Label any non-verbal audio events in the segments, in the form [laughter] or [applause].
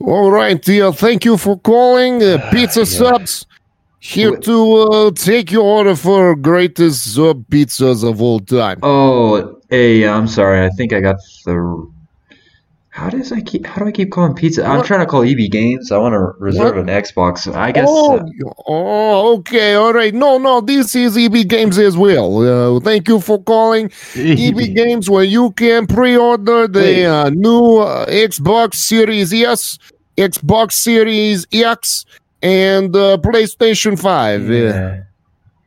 All right, dear. Thank you for calling. Uh, pizza subs here Wait. to uh, take your order for greatest sub pizzas of all time. Oh, hey, I'm sorry. I think I got the. How does I keep? How do I keep calling pizza? I'm trying to call EB Games. I want to reserve What? an Xbox. I guess. Oh, uh, oh, okay, all right. No, no, this is EB Games as well. Uh, thank you for calling EB [laughs] Games, where you can pre-order the uh, new uh, Xbox Series S, Xbox Series X, and uh, PlayStation Five. Yeah.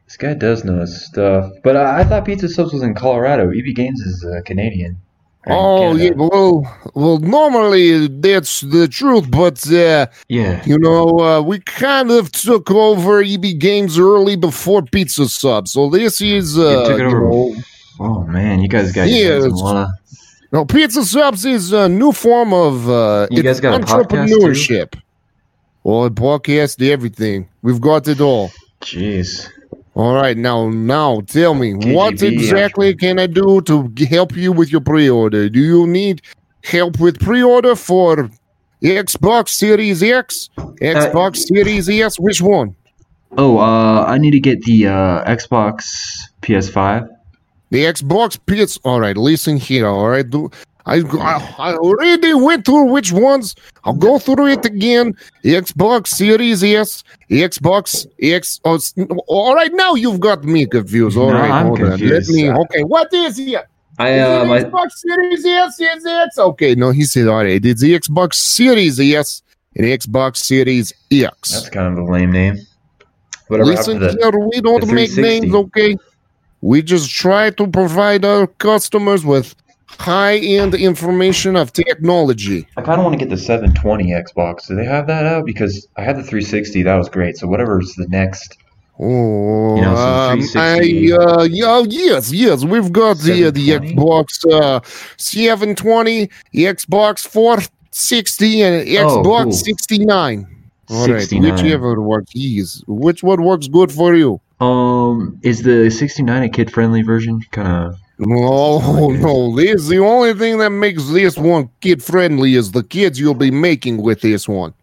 This guy does know his stuff, but I, I thought Pizza Subs was in Colorado. EB Games is uh, Canadian. Oh yeah, well, well, normally that's the truth, but uh, Yeah. you know, uh, we kind of took over EB Games early before Pizza Sub, so this is uh, took it over. know, Oh man, you guys got Yeah, wanna. no, Pizza Subs is a new form of uh, You guys got a podcast, too? entrepreneurship. Well, podcast, everything. We've got it all. Jeez. All right, now, now, tell me, what KGB, exactly can I do to g- help you with your pre-order? Do you need help with pre-order for Xbox Series X, Xbox Series S? Which one? Oh, uh, I need to get the uh, Xbox PS5. The Xbox PS. All right, listen here. All right, do I, I I already went through which ones. I'll go through it again. Xbox Series S, Xbox X. Oh, all right, now you've got me confused. All No, right, I'm hold confused. on. Let me. Okay, what is here? I Is uh, it my Xbox Series S, is it? Okay, no, he said, all right, it's the Xbox Series S and Xbox Series X. that's kind of a lame name. Whatever Listen the, here, we don't make names, okay? We just try to provide our customers with high-end information of technology. I kind of want to get the 720 Xbox. Do they have that out? Because I had the 360, that was great. So whatever's the next. Oh, You know, so um, I, uh, yeah, yes, yes, we've got the, uh, the Xbox uh, 720, Xbox 460, and Oh, Xbox cool. 69. All right, 69. whichever works. Yes. Which one works good for you? Um, is the 69 a kid-friendly version? Kind of. No, [laughs] no. This the only thing that makes this one kid friendly is the kids you'll be making with this one.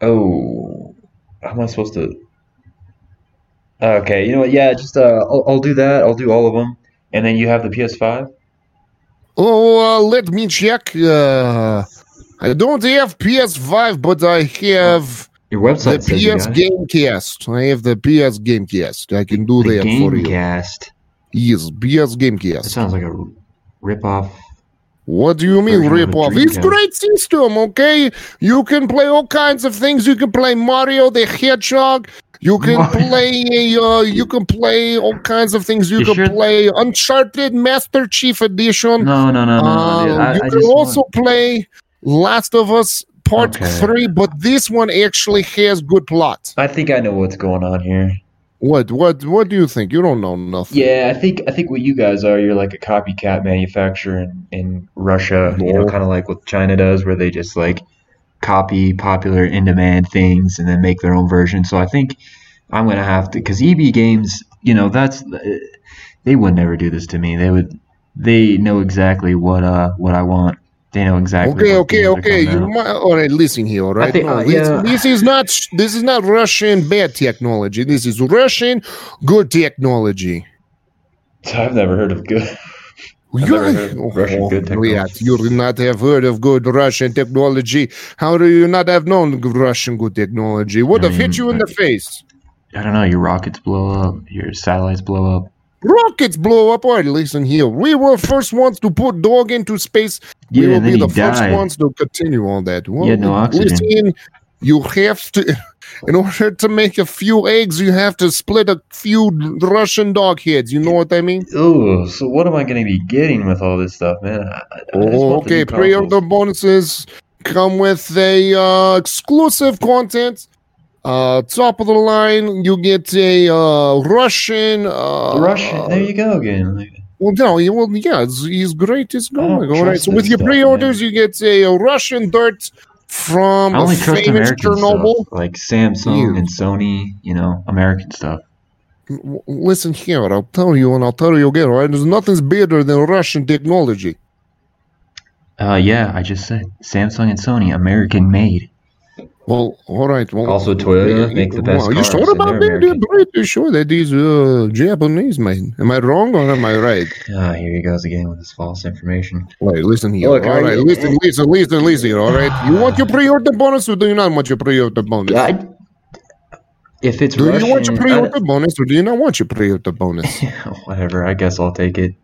Oh, how am I supposed to? Okay, you know what? Yeah, just uh, I'll, I'll do that. I'll do all of them, and then you have the PS5. Oh, uh, let me check. Uh, I don't have PS5, but I have Your the website says PS. Gamecast. I have the PS Gamecast. I can do the that for you. Gamecast. Yes, PS That Gamecast. sounds like a rip-off. What do you mean a? It's great system, okay? You can play all kinds of things. You can play Mario the Hedgehog. You can Mario. play uh, you can play all kinds of things. You, You can sure? play Uncharted Master Chief Edition. No, no, no, no, no. dude. Uh, I, you I can also want... play Last of Us Part Okay. 3, but this one actually has good plot. I think I know what's going on here. What what what do you think? You don't know nothing. Yeah, I think I think what you guys are, you're like a copycat manufacturer in, in Russia, you know, kind of like what China does, where they just like copy popular in-demand things and then make their own version. So I think I'm gonna have to, because EB Games, you know, that's they would never do this to me. They would, they know exactly what uh what I want. They know exactly. Okay, okay, okay. You might, all right, listen here, all right? think, no, uh, this, yeah. this is not this is not Russian bad technology. This is Russian good technology. [laughs] I've never heard of good. I've never heard of Russian good Oh, yeah, technology. you do not have heard of good Russian technology. How do you not have known good Russian good technology? Would I have hit you in the face. I don't know. Your rockets blow up. Your satellites blow up. Rockets blow up. All right, listen here. We were first ones to put dog into space. we will be he the first died. ones to continue on that. Well, had no oxygen. Listen, you have to, [laughs] in order to make a few eggs, you have to split a few Russian dog heads. You know what I mean? Oh, so what am I going to be getting with all this stuff, man? I, I- Oh, okay. Pre-order bonuses come with a uh, exclusive content. Uh, top of the line, you get a uh, Russian. Uh, Russian. There you go again. Well, no, he- well, yeah, it's, he's great. It's going. All right. So with your pre-orders, man. you get a, uh, Russian dirt from I only trust famous American Chernobyl. stuff, like Samsung Yeah. and Sony. You know, American stuff. Listen here, I'll tell you, and I'll tell you again. All right, there's nothing's better than Russian technology. Uh, yeah, I just said Samsung and Sony, American made. Well, all right. Well, Also, Toyota make the best Well, you cars, sure and about they're that? They're pretty sure that these uh, Japanese made. Am I wrong or am I right? Ah, here he goes again with his false information. Wait, listen here. Look, all are right, you- listen, listen, listen, listen. All right, you want your pre-order bonus or do you not want your pre-order bonus? I, if it's do Russian, you want your pre-order bonus or do you not want your pre-order bonus? [laughs] whatever. I guess I'll take it.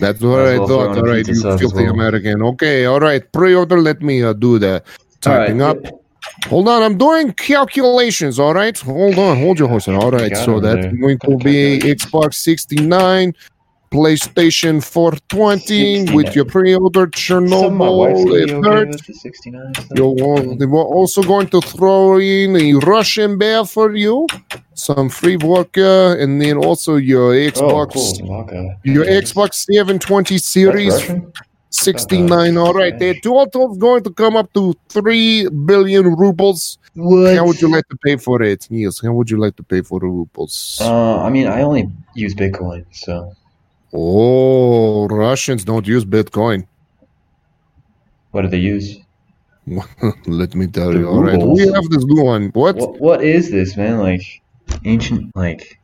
That's what Might as I well thought. All right, you sub as filthy well. American. Okay, all right, pre-order. Let me uh, do the typing All up. right. Hold on, I'm doing calculations. All right, hold on, hold your horse. All right, so that's there. going to be Xbox 69, PlayStation 420 with your pre-order Chernobyl. It hurts. the 69 You'll want- they were also going to throw in a Russian bear for you, some free vodka, and then also your Oh, Xbox, cool. Vodka. your Xbox 720 series? 69. All right, the total's going to come up to 3 billion rubles. What? How would you like to pay for it? Yes, how would you like to pay for the rubles? Uh, I mean, I only use Bitcoin, so oh, Russians don't use Bitcoin. what do they use? [laughs] Let me tell The you. All right, rubles. we have this going. What? What what is this, man? Like ancient, like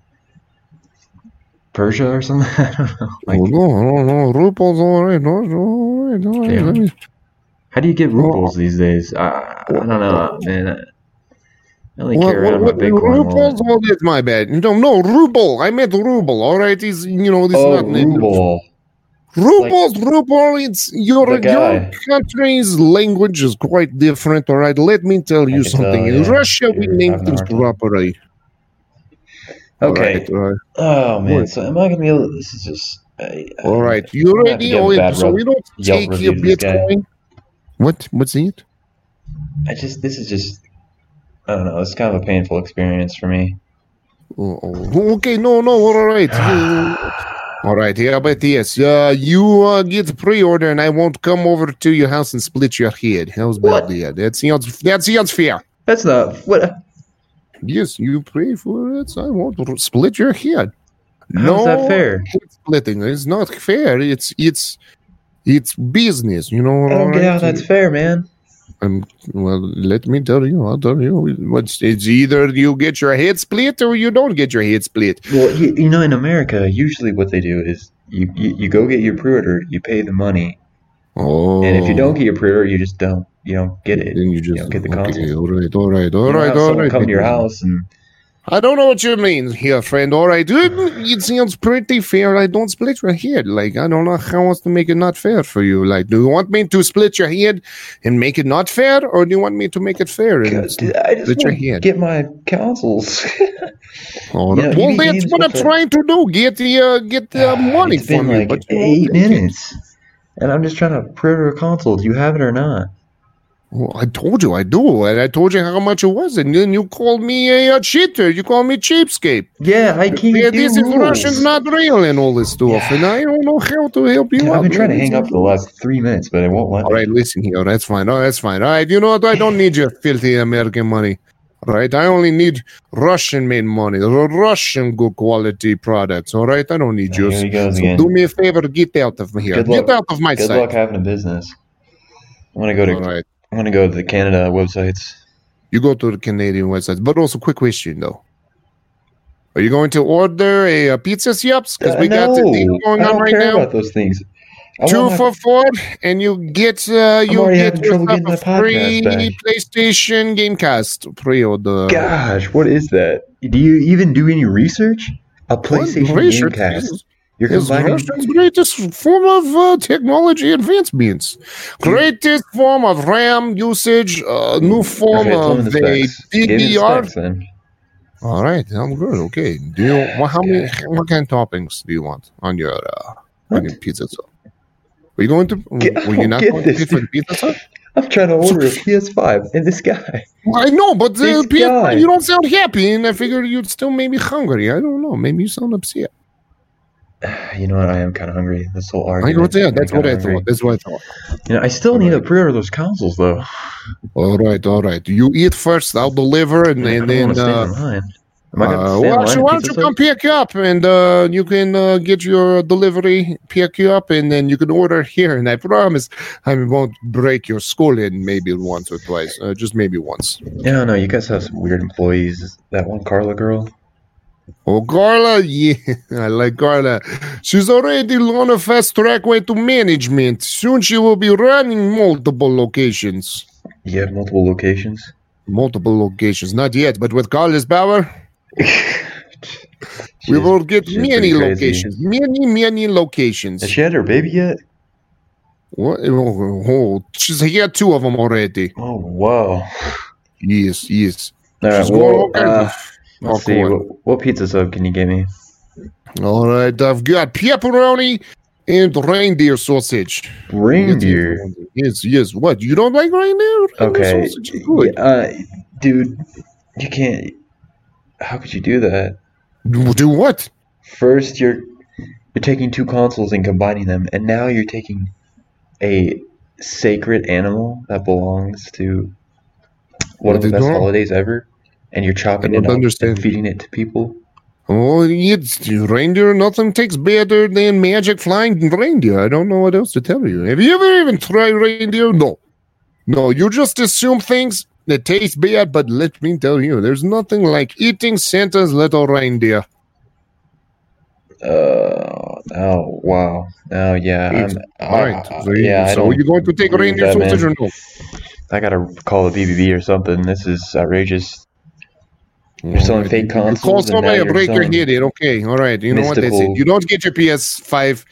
Persia or something? [laughs] I don't know. Oh, like, oh, no, no, no, rubles. All right, right, all right. All right. Yeah. Let me, how do you get oh. rubles these days? I, I don't know, oh. man. I only what, around what, my Bitcoin rubles? wallet. Oh, that's my bad. No, no, ruble. I meant ruble. All right, is you know this Oh, not ruble. Rubles, ruble. It's your your country's language is quite different. All right, let me tell you something. tell, In. Russia, we name things hard time. properly. All Okay. right, all right. Oh man. So am I gonna be able? To, this is just. I, All right, you I'm gonna have to ready? Oh, so we don't take your review to this guy. Bitcoin. What? What's it? I just. This is just. I don't know. It's kind of a painful experience for me. Oh, oh, okay, no, no, all right. [sighs] [sighs] All right, yeah, but yes, uh, you uh, get pre-order, and I won't come over to your house and split your head. How's What? that? That sounds that sounds fair. That's not what. Yes, you pray for it. I won't split your head. How's that fair? splitting. It's not fair. It's it's it's business. You know. I don't get how that's fair, man. Um, well, let me tell you. I'll tell you. What's it's either you get your head split or you don't get your head split. Well, you, you know, in America, usually what they do is you, you, you go get your pre-order, you pay the money, Oh. and if you don't get your pre-order, you just don't you don't get it. then you just don't get the okay, console. all right, all right, all You right, all right. come to your house and mm. I don't know what you mean here, friend. All right, it, it sounds pretty fair. I don't split your head. Like I don't know how else to make it not fair for you. Like, do you want me to split your head and make it not fair, or do you want me to make it fair? And God, dude, I just split your want to head. get my consoles. [laughs] All you know, well, that's what I'm trying to do. Get the uh, get the uh, ah, money it's been from you. like But eight won't take it. minutes, and I'm just trying to pre-order a console. Do you have it or not? Well, I told you I do, and I told you how much it was, and then you called me a, uh cheater. You called me cheapskate. Yeah, I can't Yeah, this is. Russians not real and all this stuff, and I don't know how to help you Yeah, out. I've been trying to hang up for the last three minutes, but it won't let All me. right, listen here. That's fine. Oh, that's fine. All right, you know what? I don't need your filthy American money. All right, I only need Russian-made money, Russian good quality products. All right, I don't need Here yours. he goes So again. do me a favor, get out of here. Good Get luck. out of my Good sight. luck having a business. I'm gonna go to All right, I'm gonna go to the Canada websites. you go to the Canadian websites, but also quick question though. Are you going to order a, uh pizza sips? Because we Uh, got the no, deal going I on don't right care now. about those things. I two want my- for four, and you get uh, you get having trouble yourself getting my a free. PlayStation Gamecast pre-order. Gosh, what is that? Do you even do any research? A PlayStation Research Gamecast. is- You're is combining. Russia's greatest form of uh, technology advancements. Greatest form of RAM usage, uh, new form Okay, of the a specs. Give me the DDR. specs. All right, I'm good. Okay, do you? Well, how many? What kind of toppings do you want on your uh, on your pizza? So, are you going to? Get- were you [laughs] not get going to pay for the pizza? Sir? [laughs] I'm trying to order a [laughs] PS5, and this guy. I know, but uh, PS, guy. you don't sound happy, and I figured you'd still maybe hungry. I don't know. Maybe you sound upset. [sighs] You know what? I am kind of hungry. This whole I argument. made me That's what I hungry. thought. That's what I thought. You know, I still need to Alright. pre-order those consoles though. All right, all right. You eat first. I'll deliver, and, I and then to uh, stand in line. Am I Uh, why line don't you, why don't you come pick you up and uh, you can uh, get your delivery, pick you up, and then you can order here. And I promise I won't break your skull in maybe once or twice, uh, just maybe once. Yeah, no, you guys have some weird employees. That one Carla girl. Oh, Carla, yeah, [laughs] I like Carla. She's already on a fast track way to management. Soon she will be running multiple locations. You have multiple locations. Multiple locations, not yet, but with Carla's power, [laughs] we will get many locations. Many, many locations. Has she had her baby yet? What? Oh, oh, she's had two of them already. Oh, wow. Yes, yes. All right, She's going well, uh, let's see. What, what pizza sub can you give me? All right, I've got pepperoni and reindeer sausage. Reindeer. Yes, yes. What? You don't like reindeer? Reindeer Okay. good. Uh, dude, you can't. How could you do that? Do what? First, you're you're taking two consoles and combining them, and now you're taking a sacred animal that belongs to one of the best holidays ever, and you're chopping it up understand. and feeding it to people. Oh, it's reindeer. Nothing tastes better than magic flying reindeer. I don't know what else to tell you. Have you ever even tried reindeer? No. No, you just assume things that taste bad, but let me tell you, there's nothing like eating Santa's little reindeer. Uh, oh wow. Oh yeah. It's- I'm, All right. uh, so yeah. So are you going to take reindeer sausage or no? I gotta call the BBB or something. This is outrageous. You're selling Alright, fake you- you consoles Call somebody, you're break your head in. Okay, all right. You know what? they it. mystical- You don't get your PS5.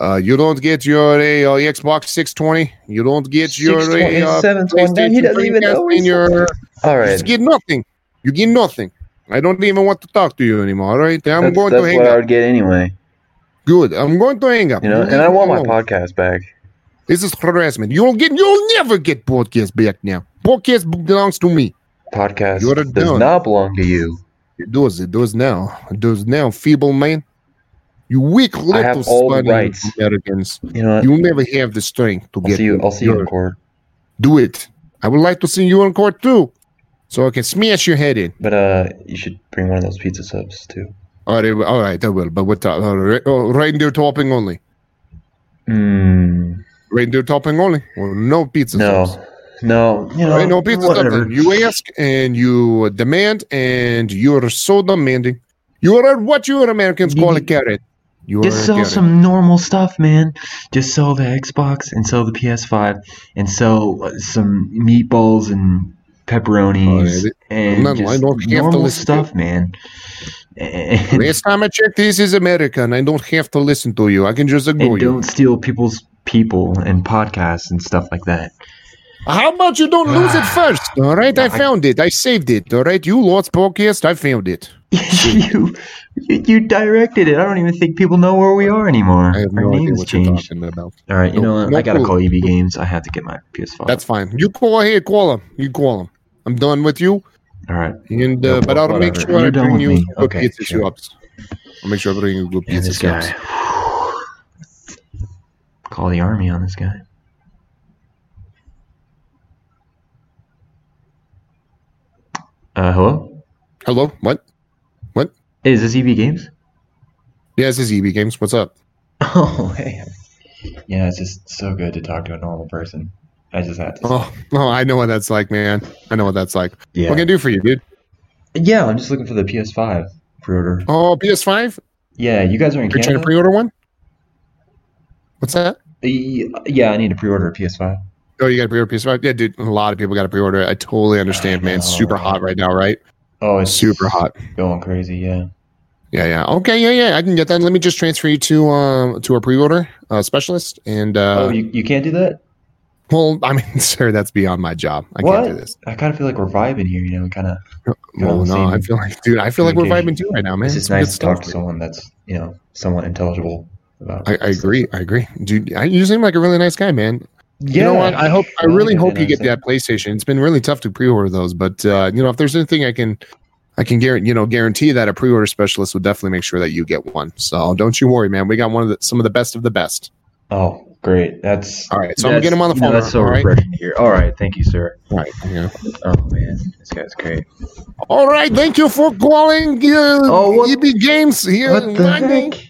Uh, you don't get your uh, Xbox 620. You don't get your uh, 720. He doesn't even Dreamcast know. and your All You just get nothing. You get nothing. I don't even want to talk to you anymore. All right, I'm That's, going that's to hang what I would get anyway. Good. I'm going to hang up. You know, and I want my podcast back. This is harassment. You'll get. You'll never get podcast back now. Podcast belongs to me. Podcast You're does done. not belong to you. It does. It does now. It does now. Feeble man. You weak little I have all rights. Americans. You know? You'll never have the strength to I'll get. see you. I'll see you in court. Do it. I would like to see you in court too, so I can smash your head in. But uh, you should bring one of those pizza subs too. All right, all right, I will. But what? Uh, oh, reindeer topping only. Mm, Reindeer topping only, or no pizza no, sauce. No. You know, right, no pizza whatever. You ask and you demand, and you are so demanding. You are what you Americans call a carrot. You Just sell carrot. some normal stuff, man. Just sell the Xbox and sell the PS5 and sell uh, some meatballs and pepperonis Oh, yeah, and no, just don't have to normal stuff, man. Last time I checked, this is America, and I don't have to listen to you. I can just ignore and you. don't steal people's people and podcasts and stuff like that. How about you don't lose it [sighs] first? All right, I I- found it. I saved it. All right, you lost podcast. I found it. you, [laughs] you you directed it. I don't even think people know where we are anymore. I have Our no idea name's what you're changed. talking about. All right, you No- know what? no I gotta clue. call EB Games. I have to get my PS5. That's fine. You call here. call him. You call him. I'm done with you. all right. And No, uh, but I'll make sure I You're done bring with you me. good Okay, pizza sure. shops. I'll make sure I bring you good And pizza this guy. shops. Call the army on this guy. Uh, hello? Hello? What? Hey, is this EB Games? Yeah, this is EB Games. What's up? [laughs] Oh, hey. Yeah, it's just so good to talk to a normal person. I just had to. Oh, oh, I know what that's like, man. I know what that's like. yeah. What can I do for you, dude? yeah, I'm just looking for the PS5 pre-order. Oh, PS5? Yeah, you guys are in You're trying to Canada? pre-order one? What's that? Yeah, I need to pre-order a PS5. Oh, you got to pre-order PS5? Yeah, dude. A lot of people got to pre-order it. I totally understand, I man. Know, super right? hot right now, right? Oh, it's Super hot. going crazy. Yeah. Yeah, yeah. Okay, yeah, yeah. I can get that. Let me just transfer you to um to a pre-order uh, specialist. And uh, oh, you, you can't do that? well, [laughs] I mean, sir, that's beyond my job. I what? can't do this. I kind of feel like we're vibing here. You know, we kind of. Well, no, I feel like, dude, I feel like we're vibing too right now, man. It's good nice to talk to someone that's you know somewhat intelligible about. I, I agree. I agree, dude. I, you seem like a really nice guy, man. Yeah. You know what? I hope. I really hope you get that PlayStation. It's been really tough to pre-order those, but uh, you know, if there's anything I can, I can guarantee, you know, guarantee that a pre-order specialist will definitely make sure that you get one. So don't you worry, man. We got one of the some of the best of the best. Oh, great. That's All right, so I'm getting him on the phone. that's so all right, refreshing to hear. All right, thank you, sir. all right, yeah. Oh man, this guy's great. all right. Thank you for calling. Uh, Oh, what- EB Games here. What the heck?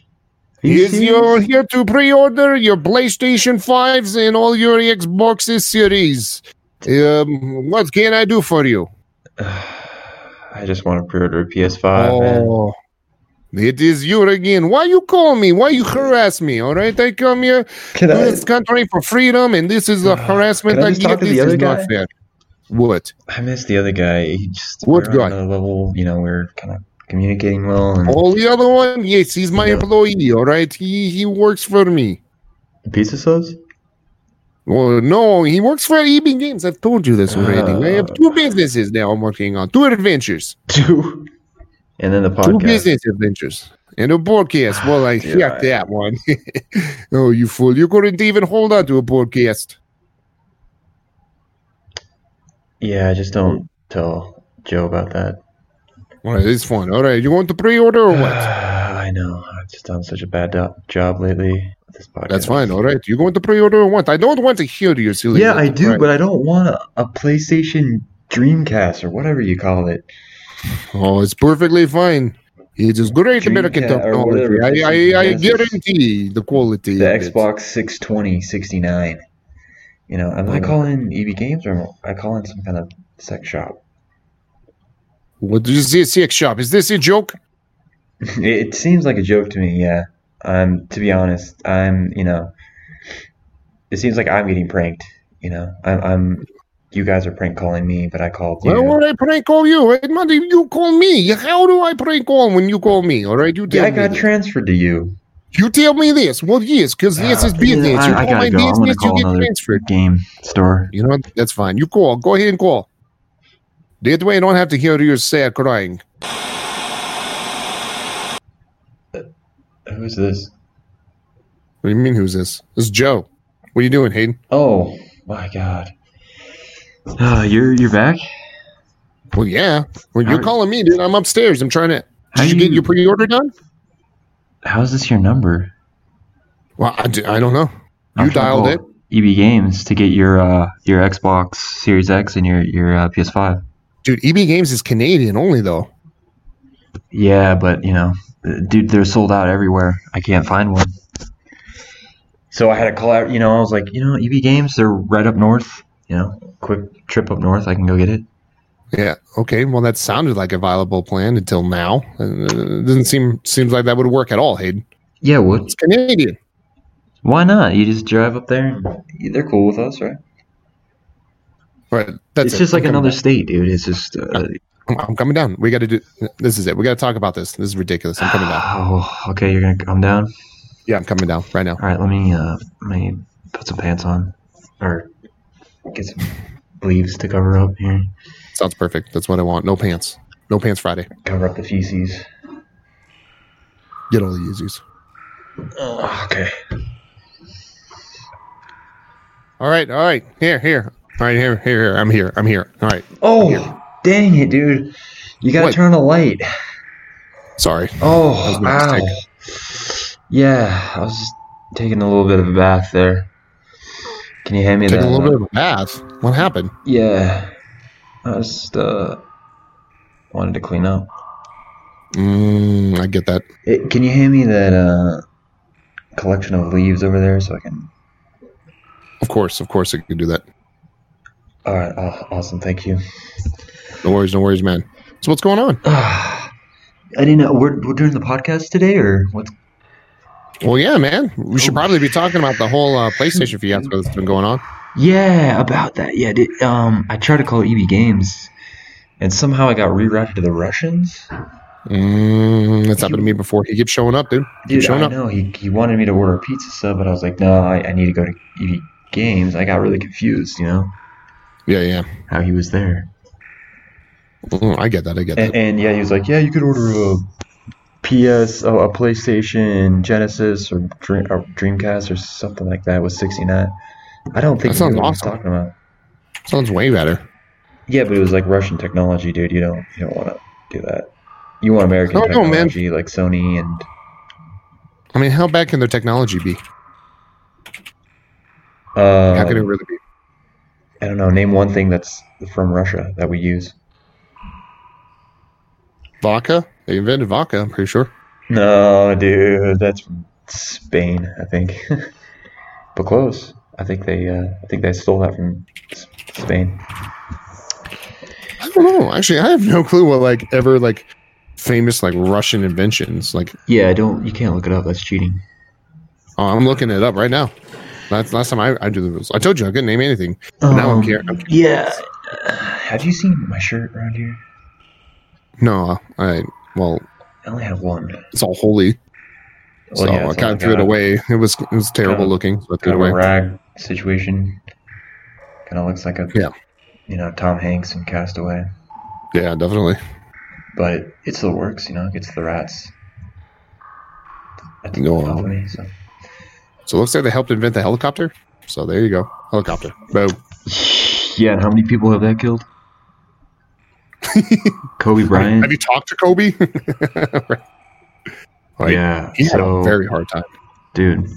Are you Is serious? you're here to pre-order your PlayStation fives and all your Xboxes series. Um, what can I do for you? [sighs] I just want to pre-order a PS5. man. oh, it is you again. Why you call me? Why you harass me? All right, I come here Can to I? this country for freedom, and this is a [sighs] harassment. I I get talk to the this other is not fair. What? I missed the other guy. He just What we're on guy? another level. You know, we're kind of communicating well. And Oh, the other one? Yes, he's my Yeah. employee. All right, he he works for me. pizza subs. Well, no, he works for EB Games. I've told you this already. I have Uh. two businesses now I'm working on, two adventures, Two. And then the podcast. two business adventures, and a podcast. Well, I right. that one. [laughs] oh, you fool! You couldn't even hold on to a podcast. Yeah, I just don't tell Joe about that. All right, it's fun. All right, you want to pre-order or what? [sighs] I know. I've just done such a bad do- job lately with this podcast. That's fine. All right, you going to pre-order or what? I don't want to hear your silly. Yeah, I do, crap. but I don't want a, a PlayStation Dreamcast or whatever you call it. Oh, it's perfectly fine. It is just great Dreamcast American technology. I, I, I guarantee the quality. The of it. Xbox 620 69. You know, am I Oh. calling EB Games or am I calling some kind of sex shop? What is this sex shop? Is this a joke? [laughs] It seems like a joke to me, yeah. Um, to be honest, I'm, you know, it seems like I'm getting pranked. You know, I'm, I'm you guys are prank calling me, but I called you. Why would I prank call you? Hey, Monday, you call me. How do I prank call when you call me? All right, you tell yeah, I got transferred to you. you tell me this. Well, yes, because this is Uh, business. yeah, you I, I call my go. Business, you get transferred. game store. You know? That's fine. You call. Go ahead and call. That way, I don't have to hear you say crying. Who's this? What do you mean? Who's this? This is Joe. What are you doing, Hayden? Oh my god. Uh, you're you're back. Well, yeah. Well, you're How- calling me, dude. I'm upstairs. I'm trying to. How Did you do get your pre-order done? How is this your number? Well, I do. I don't know. I'm You dialed it, EB Games to get your uh your Xbox Series X and your your uh, PS5. Dude. EB Games is Canadian only, though. Yeah, but you know, dude, they're sold out everywhere. I can't find one. So I had to call out. You know, I was like, you know, EB Games, they're right up north. You know, quick trip up north, I can go get it. Yeah. Okay. Well, that sounded like a viable plan until now. Uh, it doesn't seem seems like that would work at all, Hayden. Yeah, what? It's Canadian. Why not? You just drive up there. And they're cool with us, right? Right. That's it's it. just like I'm another state, dude. It's just. Uh, I'm, I'm coming down. We got to do. This is it. We got to talk about this. This is ridiculous. I'm coming down. Oh, okay. You're gonna come down. Yeah, I'm coming down right now. All right. Let me uh, let me put some pants on, or get some leaves to cover up here. Sounds perfect. That's what I want. No pants. No pants Friday. Cover up the feces. Get all the Yeezys. Oh, okay. All right. All right. Here. Here. All right. Here. Here. Here. I'm here. I'm here. All right. Oh, dang it, dude! You gotta What? turn the light. Sorry. Oh, That was my ow. Yeah, I was just taking a little bit of a bath there. Can you hand me Taking that? a little bit of a bath. What happened? Yeah, I just uh wanted to clean up. Mm, I get that. Eh, can you hand me that uh collection of leaves over there so I can? Of course. Of course, I can do that. All right, aw- awesome, thank you. No worries. No worries, man. So what's going on? [sighs] I didn't know we're, we're doing the podcast today, or what's? Well, yeah, man. We should Oh. probably be talking about the whole uh, PlayStation fiasco that's been going on. Yeah, about that. Yeah, did, um, I tried to call EB Games, and somehow I got rerouted to the Russians. Mm, that's happened to me before. He keeps showing up, dude. Keep Dude, showing I up. know he, he wanted me to order a pizza sub, but I was like, no, I, I need to go to EB Games. I got really confused, you know, Yeah, yeah. how he was there. Mm, I get that. I get And, that. and yeah, he was like, yeah, you could order a PS, oh, a PlayStation, Genesis, or, Dream, or Dreamcast, or something like that with 69. I don't think That sounds knew what he was talking about. Sounds way better. Yeah, but it was like Russian technology, dude. You don't you don't want to do that. You want American No, no, man. technology like Sony and I mean, how bad can their technology be? Uh, How can it really be? I don't know. Name one thing that's from Russia that we use. Vodka? They invented vodka, I'm pretty sure. No, dude, that's from Spain, I think. [laughs] but close. I think they, uh, I think they stole that from Spain. I don't know. Actually, I have no clue what like ever like famous like Russian inventions. Like Yeah, I don't. You can't look it up. That's cheating. oh, I'm looking it up right now. Last, last time I, I do rules, I told you I couldn't name anything. But now I'm Um, care. I'm, Yeah. Have you seen my shirt around here? no, I well, I only have one. it's all holy. Well, so yeah, I kind of threw it got- away. It was it was terrible Kind of- looking. So I threw Kind it of a away. rag situation. Kind of looks like a Yeah. you know Tom Hanks in Castaway, Yeah, definitely. but it still works. You know, it gets the rats. At the No, top of um, me, so. So it looks like they helped invent the helicopter. So there you go, helicopter. Boom. [sighs] Yeah, and how many people have that killed? [laughs] Kobe Bryant. Have you talked to Kobe? [laughs] Like, yeah. he had so, a very hard time. dude.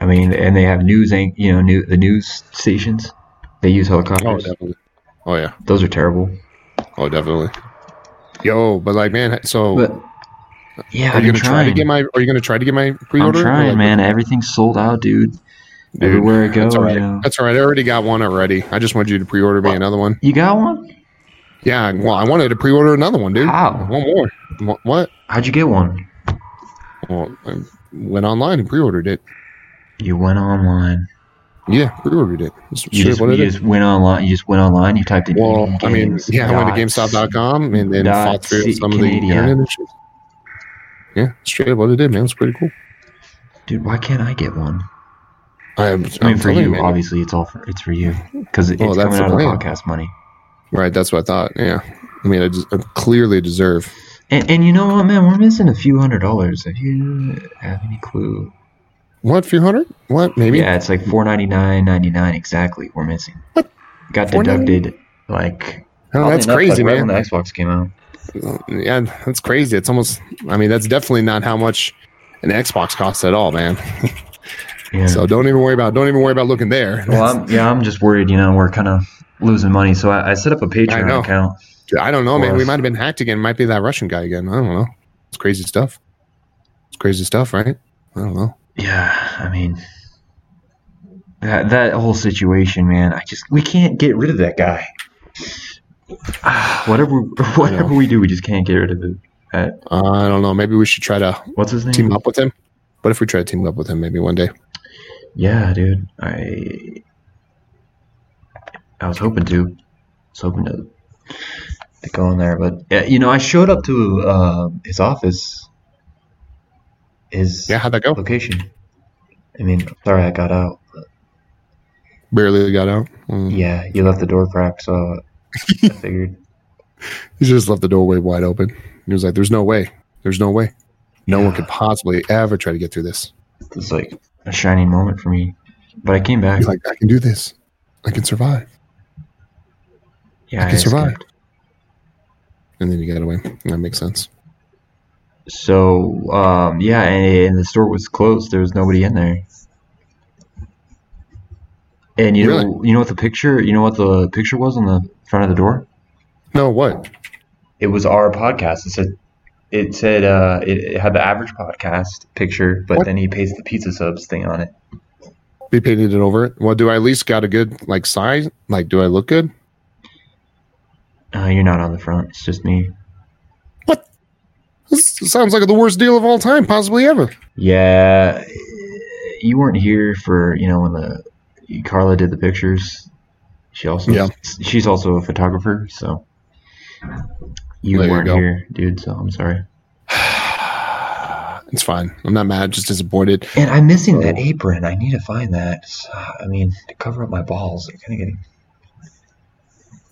I mean, and they have news, you know, new the news stations. They use Oh, helicopters. definitely. Oh yeah. Those are terrible. Oh, definitely. Yo, but like, man, so But yeah, are you been gonna try to get my? Are you gonna try to get my pre-order? I'm trying, like, man. Everything's sold out, dude. dude, Everywhere I go, That's all right. you know. That's all right. I already got one already. I just wanted you to pre-order me another one. You got one? Yeah. Well, I wanted to pre-order another one, dude. How? One more. What? How'd you get one? Well, I went online and pre-ordered it. You went online. Yeah, pre-ordered it. That's You just, what you it is. just went online. You just went online. You typed in. Well, I mean, yeah, I went to GameStop.com and then fought through some of the Canadian. internet and shit. Yeah, straight up what it did, man. It's pretty cool. Dude, why can't I get one? I, I mean, for you, man. obviously, it's all for it's for you because it's Well, that's coming out of podcast money. Right, that's what I thought. Yeah, I mean, I, just, I clearly deserve. And, and you know what, man? We're missing a few hundred dollars. Have you have any clue? What, few hundred? What, maybe? Yeah, it's like four ninety nine ninety nine exactly. We're missing. What? Got deducted like. Oh, that's enough, crazy, like, right man. when the Xbox came out. Yeah, that's crazy. It's almost. I mean, that's definitely not how much an Xbox costs at all, man. [laughs] Yeah. So don't even worry about. Don't even worry about looking there. well, I'm, [laughs] yeah, I'm just worried. You know, we're kind of losing money. So I, I set up a Patreon know. account. I don't know, man. Or- We might have been hacked again. Might be that Russian guy again. I don't know. It's crazy stuff. It's crazy stuff, right? I don't know. Yeah, I mean, that that whole situation, man. I just we can't get rid of that guy. [sighs] Whatever [sighs] whatever we do, we just can't get rid of it. Uh, I don't know. Maybe we should try to what's his name? team up with him. What if we try to team up with him maybe one day? Yeah, dude. I I was hoping to. I was hoping to to go in there, but yeah, you know, I showed up to uh, his office. His Yeah, how'd that go? location. I mean, sorry I got out. Barely got out. Mm. Yeah, you left the door cracked, so I figured. He just left the doorway wide open. He was like, "There's no way. There's no way. No one could possibly ever try to get through this." It's like a shining moment for me. But I came back. He's like, "I can do this. I can survive. yeah, I can survive." And then you got away. That makes sense. So, um, yeah, and, and the store was closed. There was nobody in there. And you know, you know what the picture, you know what the picture was on the front of the door? No, what? It was our podcast. It said, it said, uh, it, it had the average podcast picture, but What? then he pasted the pizza subs thing on it. They painted it over it. Well, do I at least got a good like size? Like, do I look good? Uh, you're not on the front. It's just me. What? This sounds like the worst deal of all time, possibly ever. Yeah, you weren't here for you know when the Carla did the pictures. She also Yeah. she's also a photographer, so you There weren't go. here, dude. So I'm sorry. [sighs] It's fine. I'm not mad. Just disappointed. And I'm missing that apron. I need to find that. I mean, to cover up my balls. They're kind of getting.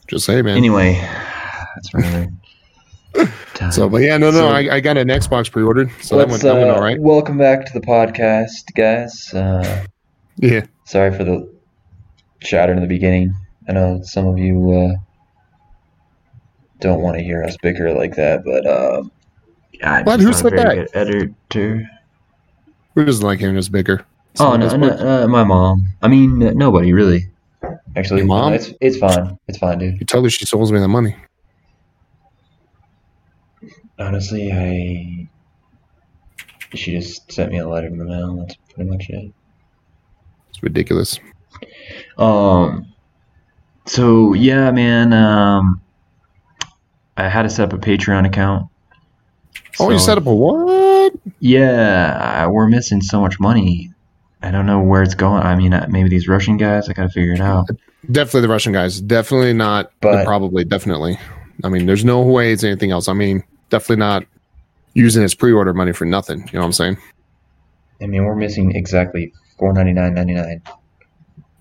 Just say, man. Anyway, that's for another [laughs] time. So, but yeah, no, no, So- I, I got an Xbox pre-ordered, so that went, Let's, that went uh, all right. Welcome back to the podcast, guys. Uh, Yeah, sorry for the chatter in the beginning. I know some of you uh, don't want to hear us bicker like that, but uh, I'm What? just Who not a said that? editor. Who doesn't like hearing us bicker? Oh no, no uh, my mom. I mean, nobody really. Actually, Your mom? no, it's it's fine. It's fine, dude. You tell her she owes me the money. Honestly, I. She just sent me a letter in the mail. That's pretty much it. It's ridiculous. Um. So yeah, man. Um. I had to set up a Patreon account. Oh, you set up a what? Yeah, we're missing so much money. I don't know where it's going. I mean, uh, maybe these Russian guys. I gotta figure it out. Definitely the Russian guys. Definitely not. But- probably, definitely. I mean, there's no way it's anything else. I mean, definitely not using his pre-order money for nothing. You know what I'm saying? I mean, we're missing exactly four ninety nine ninety nine.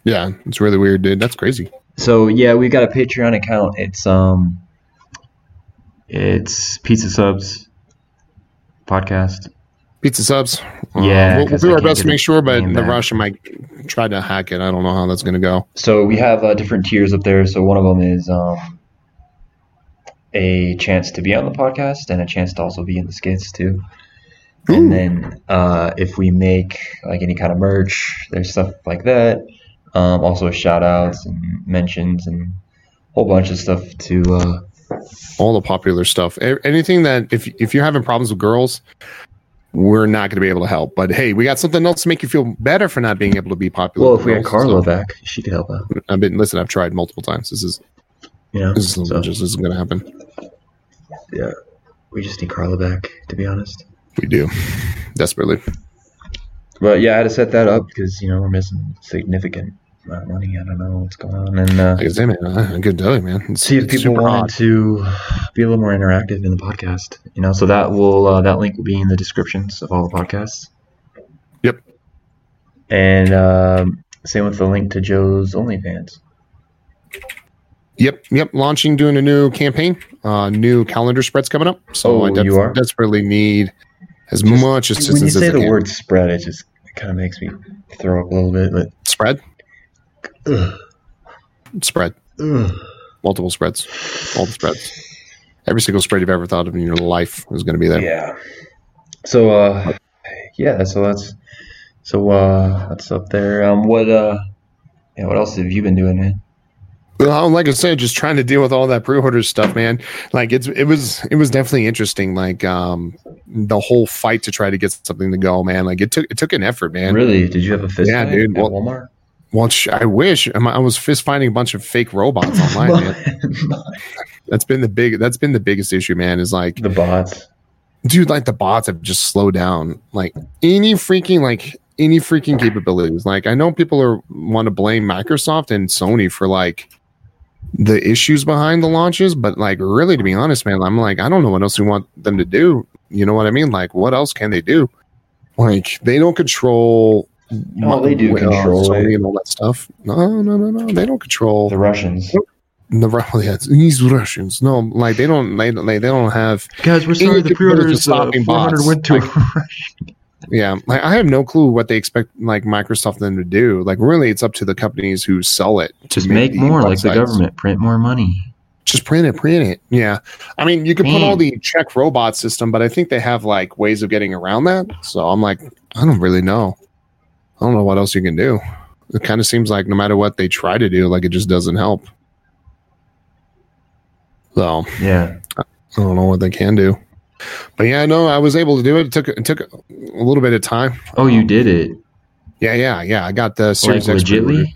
Yeah, it's really weird, dude. That's crazy. So yeah, we've got a Patreon account. It's um, it's Pizza Subs podcast. Pizza subs. Yeah, we'll, we'll 'cause do our best to make sure, but the. Russian might try to hack it. I don't know how that's going to go. So we have uh, different tiers up there. So one of them is um, a chance to be on the podcast and a chance to also be in the skits too. Ooh. And then uh, if we make like any kind of merch, there's stuff like that. Um, also shout outs and mentions and a whole bunch of stuff to uh, all the popular stuff. Anything that if if you're having problems with girls, we're not going to be able to help. But hey, we got something else to make you feel better for not being able to be popular. well, if we had. Carlo So, back, she could help out. I've been listen. I've tried multiple times. This is You know, this is so, just this is going to happen. yeah, we just need Carlo back, to be honest. We do desperately. But yeah, I had to set that up because you know we're missing significant amount of money. I don't know what's going on, and uh, Like man, I I could man. It's, see if people wanted odd. to be a little more interactive in the podcast. You know, so that will uh, that link will be in the descriptions of all the podcasts. Yep. And um, same with the link to Joe's OnlyFans. Yep, yep. Launching, doing a new campaign. Uh, new calendar spreads coming up. So Oh, I you are? desperately need as Just- much assistance When you say as the word spread, it just kind of makes me throw up a little bit. But spread, ugh, spread, ugh. multiple spreads, all the spreads. Every single spread you've ever thought of in your life is going to be there. Yeah. So uh yeah, so that's so uh that's up there. Um what uh yeah, what else have you been doing, man? Well, like I said, just trying to deal with all that pre-order stuff, man. Like it's it was it was definitely interesting. Like um the whole fight to try to get something to go, man. Like it took it took an effort, man. really? Did you have a fist Yeah, dude. at Well- Walmart? Well, sh- I wish I I was fist finding a bunch of fake robots [laughs] online, man. [laughs] That's been the big that's been the biggest issue, man. Is like, the bots. dude, like the bots have just slowed down. Like any freaking like any freaking capabilities. Like I know people are want to blame Microsoft and Sony for like the issues behind the launches, but like really to be honest, man, I'm like, I don't know what else we want them to do. You know what I mean? Like what else can they do? Like they don't control Oh, they do uh, control Sony it. and all that stuff. No, no, no, no. They don't control The Russians. the Ru- [laughs] yeah, these Russians. No, like they don't they, they, they don't have Guys, we're sorry, the pre-order is, uh, 400 went to Russian. Yeah, like I have no clue what they expect like Microsoft them to do. Like really, it's up to the companies who sell it. to Just make the more like the government, print more money. Just print it, print it. Yeah, I mean you could put all Mm. the check robot system, but I think they have like ways of getting around that. So I'm like, I don't really know. I don't know what else you can do. It kind of seems like no matter what they try to do, like it just doesn't help. So Yeah. I don't know what they can do. But yeah, no, I was able to do it. It took it took a little bit of time. Oh, you did it. Yeah, yeah, yeah. I got the Series pre-ordered. legitly?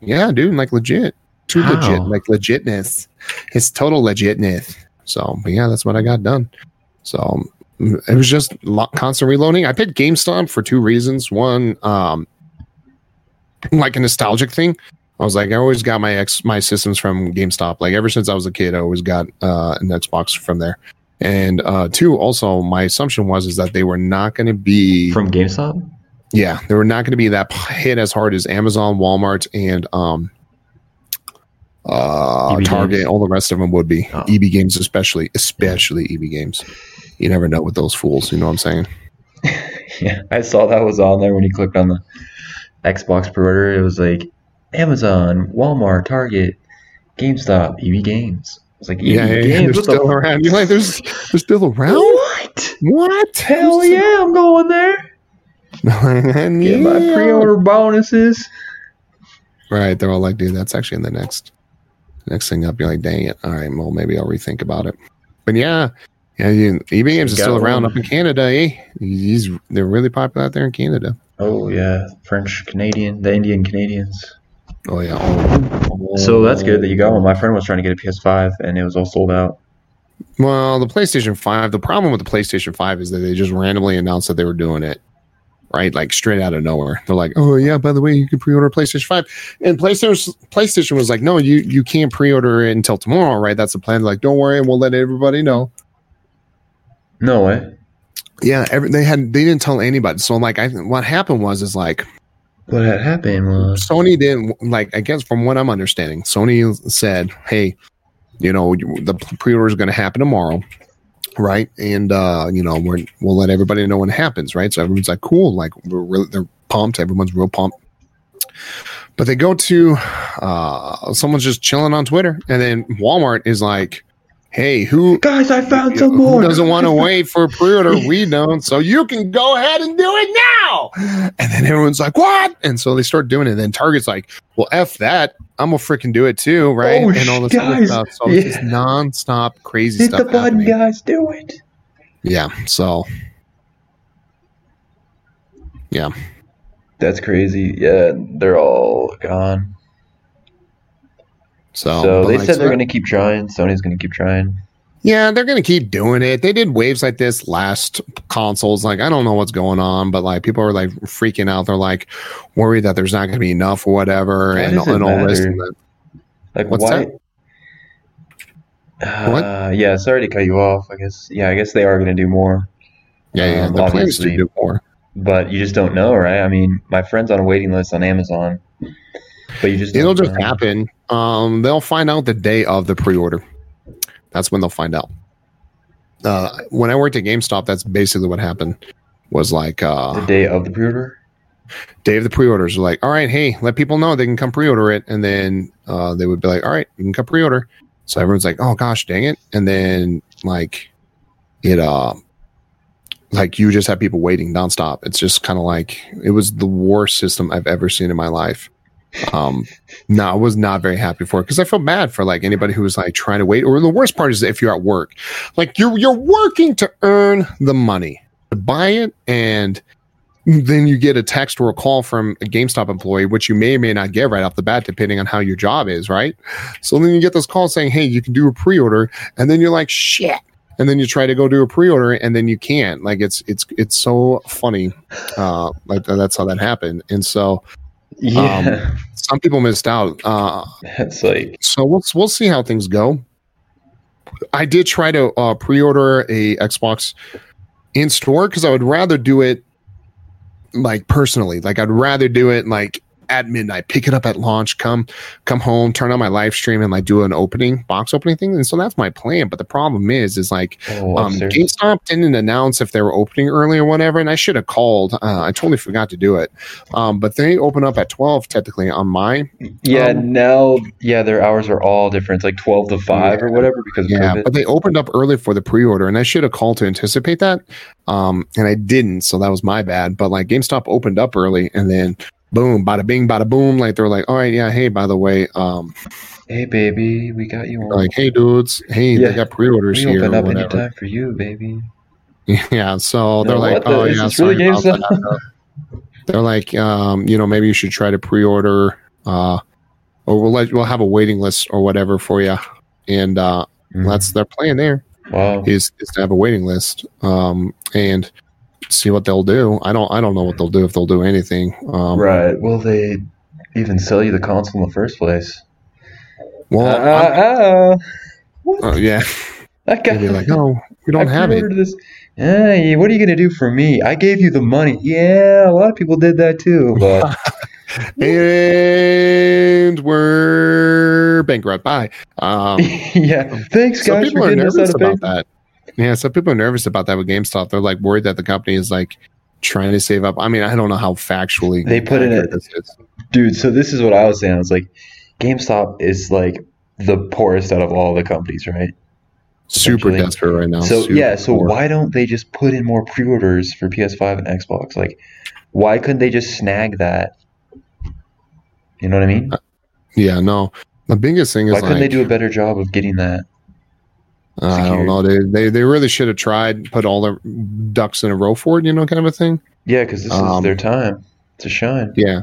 Yeah, dude, like legit. Too How? legit, like legitness. It's total legitness. So, but yeah, that's what I got done. So it was just constant reloading. I picked GameStop for two reasons. One, um, like a nostalgic thing. I was like, I always got my ex my systems from GameStop. Like ever since I was a kid, I always got uh, an Xbox from there. And uh, two, also my assumption was is that they were not going to be From GameStop? yeah, they were not going to be that hit as hard as Amazon, Walmart, and um, uh, Target. Games. All the rest of them would be Oh. EB Games, especially, especially EB Games. You never know with those fools. You know what I'm saying? [laughs] Yeah, I saw that was on there when you clicked on the Xbox pre-order. It was like Amazon, Walmart, Target, GameStop, EB Games. It's like EB Yeah, yeah, yeah, they're Games. what the still around. You're like, there's, they're still around. What? What? Hell yeah, I'm going there. [laughs] Get my Yeah. pre-order bonuses. Right. They're all like, dude, that's actually in the next next thing up. You're like, dang it. All right, well, maybe I'll rethink about it. But yeah, yeah, you, EB Games is Got still around one. up in Canada, eh? He's they're really popular out there in Canada. Oh yeah, French Canadian, the Indian Canadians. Oh yeah. Oh, So that's good that you got one. My friend was trying to get a PS5 and it was all sold out. Well, the PlayStation 5, the problem with the PlayStation 5 is that they just randomly announced that they were doing it. Right? Like straight out of nowhere. They're like, "Oh yeah, by the way, you can pre-order PlayStation 5." And PlayStation PlayStation was like, "No, you you can't pre-order it until tomorrow, right? That's the plan." Like, "Don't worry, and we'll let everybody know." No way. Yeah, every, they had they didn't tell anybody. So like I what happened was is like What had happened was Sony didn't like I guess from what I'm understanding, Sony said, "Hey, you know, the pre-order is going to happen tomorrow." Right, and uh, you know we're, we'll let everybody know when it happens, right? So everyone's like, "Cool!" Like we're really they're pumped. Everyone's real pumped. But they go to uh, someone's just chilling on Twitter, and then Walmart is like, "Hey, who Guys, I found some more. doesn't want to wait for a pre-order? We don't. So you can go ahead and do it now. And then everyone's like, "What?" And so they start doing it. And then Target's like, "Well, f that. I'm gonna freaking do it too, right?" Oh, and all this other guys. stuff. So it's Yeah. just nonstop crazy stuff. Hit the button, happening. guys. Do it. Yeah. So Yeah. That's crazy. Yeah, they're all gone. So, so they like, said they're that- going to keep trying. Sony's going to keep trying. Yeah, they're gonna keep doing it. They did waves like this last consoles. Like I don't know what's going on, but like people are like freaking out. They're like worried that there's not gonna be enough or whatever, and, and all this. And that. Like What's why? What? Uh, yeah, sorry to cut you off. I guess. Yeah, I guess they are going to do more, Yeah, yeah. Um, to obviously. do more. but you just don't know, right? I mean, my friend's on a waiting list on Amazon, but you just It'll just know. happen. Um, they'll find out the day of the pre-order. That's when they'll find out. Uh, when I worked at GameStop, that's basically what happened. Was like uh, the day of the pre-order. day of the pre-orders. Are like, all right, hey, let people know they can come pre-order it, and then uh, they would be like, all right, you can come pre-order. So everyone's like, oh gosh, dang it, and then like it uh like you just have people waiting nonstop. It's just kind of like it was the worst system I've ever seen in my life. Um, no, I was not very happy for it because I felt bad for like anybody who was like trying to wait. Or the worst part is if you're at work, like you're you're working to earn the money to buy it, and then you get a text or a call from a GameStop employee, which you may or may not get right off the bat, depending on how your job is, right? So then you get this call saying, "Hey, you can do a pre-order," and then you're like, "Shit." And then you try to go do a pre-order, and then you can't. Like it's it's it's so funny. Uh, like that's how that happened. And so Yeah, some people missed out. Uh, [laughs] that's like so we'll we'll see how things go. I did try to uh, pre-order a Xbox in store because I would rather do it like personally. Like I'd rather do it like at midnight, pick it up at launch, come come home, turn on my live stream, and like do an opening box opening thing. And so that's my plan. But the problem is, is like oh, um. GameStop didn't announce if they were opening early or whatever, and I should have called. Uh, I totally forgot to do it. Um, but they open up at twelve technically on my yeah, um, now yeah, their hours are all different. It's like twelve to five or whatever because Yeah, but they opened up early for the pre-order, and I should have called to anticipate that, um, and I didn't, so that was my bad. But like GameStop opened up early, and then boom, bada bing, bada boom, like they're like, all right, yeah, hey, by the way, um, Hey, baby, we got you on. like, hey, dudes, hey, Yeah, they got pre-orders we here, open up anytime for you, baby. [laughs] Yeah, so they're like, the- oh yeah, sorry really about that. They're like, um, you know, maybe you should try to pre-order, uh, or we'll let we'll have a waiting list or whatever for you, and uh, Mhm. that's their plan there. wow. is is to have a waiting list um, and see what they'll do. I don't I don't know what they'll do if they'll do anything. Um, right. Will they even sell you the console in the first place? Well, uh, uh, what? uh, yeah, I got they'd be like, oh, we don't I have it. pre-ordered This. Hey, what are you gonna do for me? I gave you the money. Yeah, a lot of people did that too, but [laughs] And we're bankrupt. Bye. Um, [laughs] yeah. Thanks, some guys, people for are getting us out nervous about that. Yeah, some people are nervous about that with GameStop. They're like worried that the company is like trying to save up. I mean, I don't know how factually They put it accurate in- this is. Dude, so this is what I was saying. I was like, GameStop is like the poorest out of all the companies, right? super desperate right now. So super yeah, so poor. why don't they just put in more pre-orders for PS5 and Xbox? Like, Why couldn't they just snag that? You know what I mean? Uh, yeah, no. The biggest thing is Why couldn't like, they do a better job of getting that? I don't know. They, they they really should have tried put all their ducks in a row for it, you know, kind of a thing. Yeah, because this is Um, their time to shine. Yeah.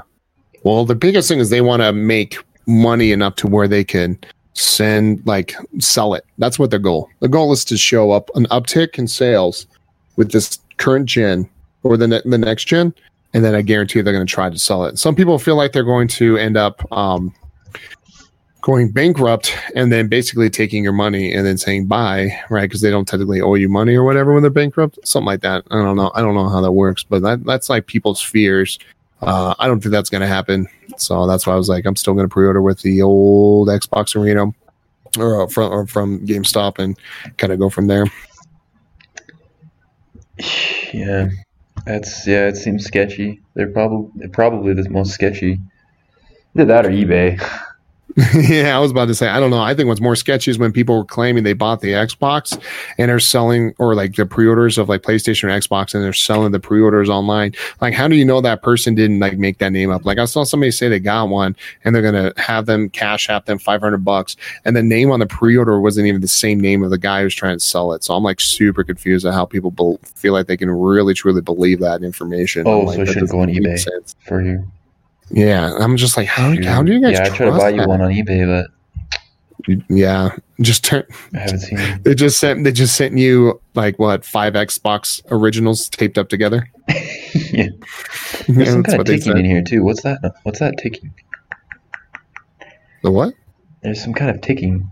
Well, the biggest thing is they want to make money enough to where they can send like sell it. That's what their goal. The goal is to show up an uptick in sales with this current gen or the ne- the next gen, and then I guarantee they're going to try to sell it. Some people feel like they're going to end up um, going bankrupt and then basically taking your money and then saying bye, right? Because they don't technically owe you money or whatever when they're bankrupt, something like that. I don't know. I don't know how that works, but that that's like people's fears. Uh, I don't think that's going to happen. So that's why I was like, I'm still going to pre-order with the old Xbox Arena or uh, from or from GameStop and kind of go from there. Yeah, that's yeah. It seems sketchy. They're probably probably the most sketchy. Either that or eBay. [laughs] yeah, I was about to say, I don't know. I think what's more sketchy is when people were claiming they bought the Xbox and are selling, or like the pre-orders of like PlayStation or Xbox, and they're selling the pre-orders online. Like, how do you know that person didn't like make that name up? Like, I saw somebody say they got one, and they're gonna have them cash app them five hundred bucks, and the name on the pre-order wasn't even the same name of the guy who's trying to sell it. So I'm like super confused at how people be- feel like they can really truly believe that information. Oh, like, so it shouldn't go on eBay. sense. for you. Yeah, I'm just like, how, how do you guys? Yeah, I tried to buy you that? one on eBay, but Yeah, just turn. I haven't seen it. They just sent. They just sent you like what five Xbox originals taped up together. [laughs] yeah. [laughs] Yeah, There's some kind of ticking in here too. What's that? What's that ticking? The what? There's some kind of ticking.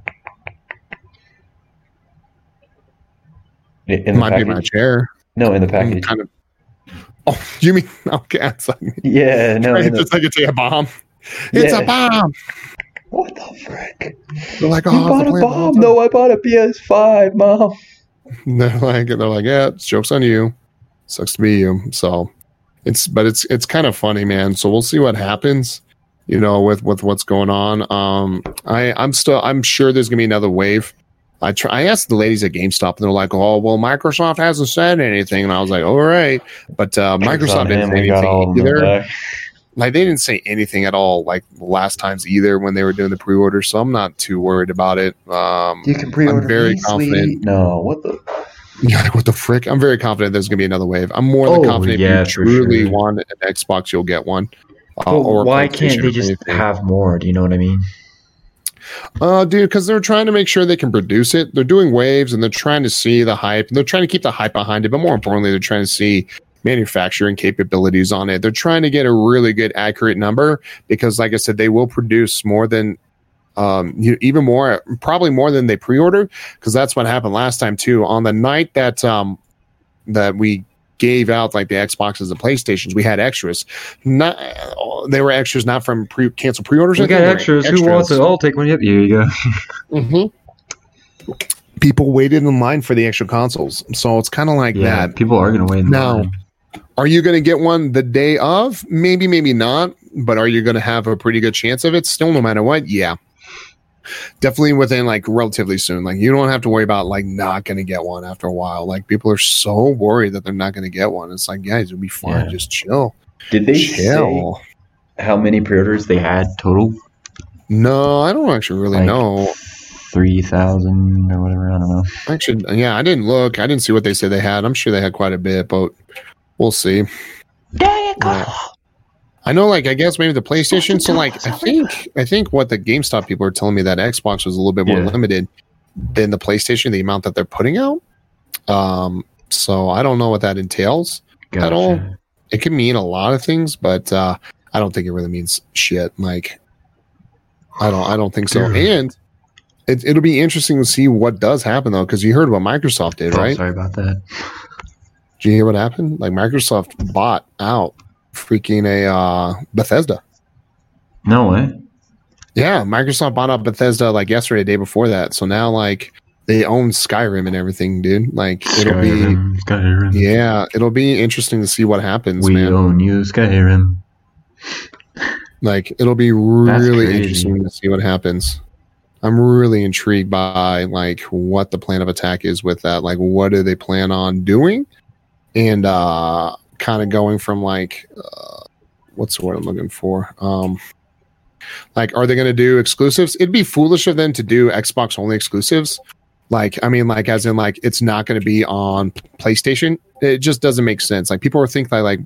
In It the might be my package? chair. No, in the package. Kind of. Oh, [laughs] you mean okay? It's like, Yeah, no. It's just like it's a bomb. It's Yeah. a bomb. what the frick? They're like, oh, You bought a playing the whole bomb? No, I bought a PS5, mom. [laughs] They're like, they're like, yeah, it's jokes on you. Sucks to be you. So it's, but it's it's kind of funny, man. So we'll see what happens. You know, with with what's going on. Um, I I'm still I'm sure there's gonna be another wave. I try. I asked the ladies at GameStop, and they're like, "Oh, well, Microsoft hasn't said anything," and I was like, "All right," but uh, Microsoft didn't say anything either. Like they didn't say anything at all, like last times either when they were doing the pre-order. So I'm not too worried about it. Um, You can pre-order. I'm very me, confident. sweetie. No, what the? [laughs] Yeah, like, what the frick? I'm very confident there's going to be another wave. I'm more than Oh, confident yeah, if you for truly sure. want an Xbox, you'll get one. Uh, Well, or why can't PlayStation they just have more? Do you know what I mean? Uh, dude, because they're trying to make sure they can produce it. They're doing waves and they're trying to see the hype. They're trying to keep the hype behind it, but more importantly, they're trying to see manufacturing capabilities on it. They're trying to get a really good, accurate number because, like I said, they will produce more than. Um, you, even more, probably more than they pre-ordered, because that's what happened last time too. On the night that um, that we gave out like the Xboxes and PlayStations, we had extras. Not they were extras, not from pre canceled pre-orders. Think. They were extras. I'll take one. Yep, here you go. [laughs] Mm-hmm. People waited in line for the extra consoles, so it's kind of like yeah, that. people are gonna wait. in No. line. Are you going to get one the day of? Maybe, maybe not. But are you going to have a pretty good chance of it? Still, no matter what, yeah, definitely within like relatively soon. Like you don't have to worry about like not going to get one after a while. Like people are so worried that they're not going to get one. It's like guys, it'll be fine. Yeah. Just chill, Did they say how many pre-orders they had total? No, I don't actually really Like- know. Three thousand or whatever. I don't know. Actually, yeah, I didn't look. I didn't see what they said they had. I'm sure they had quite a bit, but we'll see. Yeah. I know, like, I guess maybe the PlayStation. So, like, I think, I think what the GameStop people are telling me that Xbox was a little bit more Yeah. limited than the PlayStation, the amount that they're putting out. Um, so I don't know what that entails. At all? It can mean a lot of things, but uh, I don't think it really means shit. Like, I don't, I don't think so. Dude. And it, it'll be interesting to see what does happen though, because you heard what Microsoft did, Oh, right? sorry about that. Do you hear what happened? Like Microsoft bought out freaking a uh, Bethesda. No way. Yeah, Microsoft bought out Bethesda like yesterday, day before that. So now like they own Skyrim and everything, dude. Like it'll Skyrim, Skyrim. be yeah, it'll be interesting to see what happens, we man. own you, Skyrim. Like it'll be really interesting to see what happens. I'm really intrigued by like what the plan of attack is with that. Like what do they plan on doing? And uh kind of going from like uh, what's the word I'm looking for? Um, like, are they going to do exclusives? It'd be foolish of them to do Xbox only exclusives. Like, I mean, like, as in, like, it's not going to be on PlayStation. It just doesn't make sense. Like, people are think that like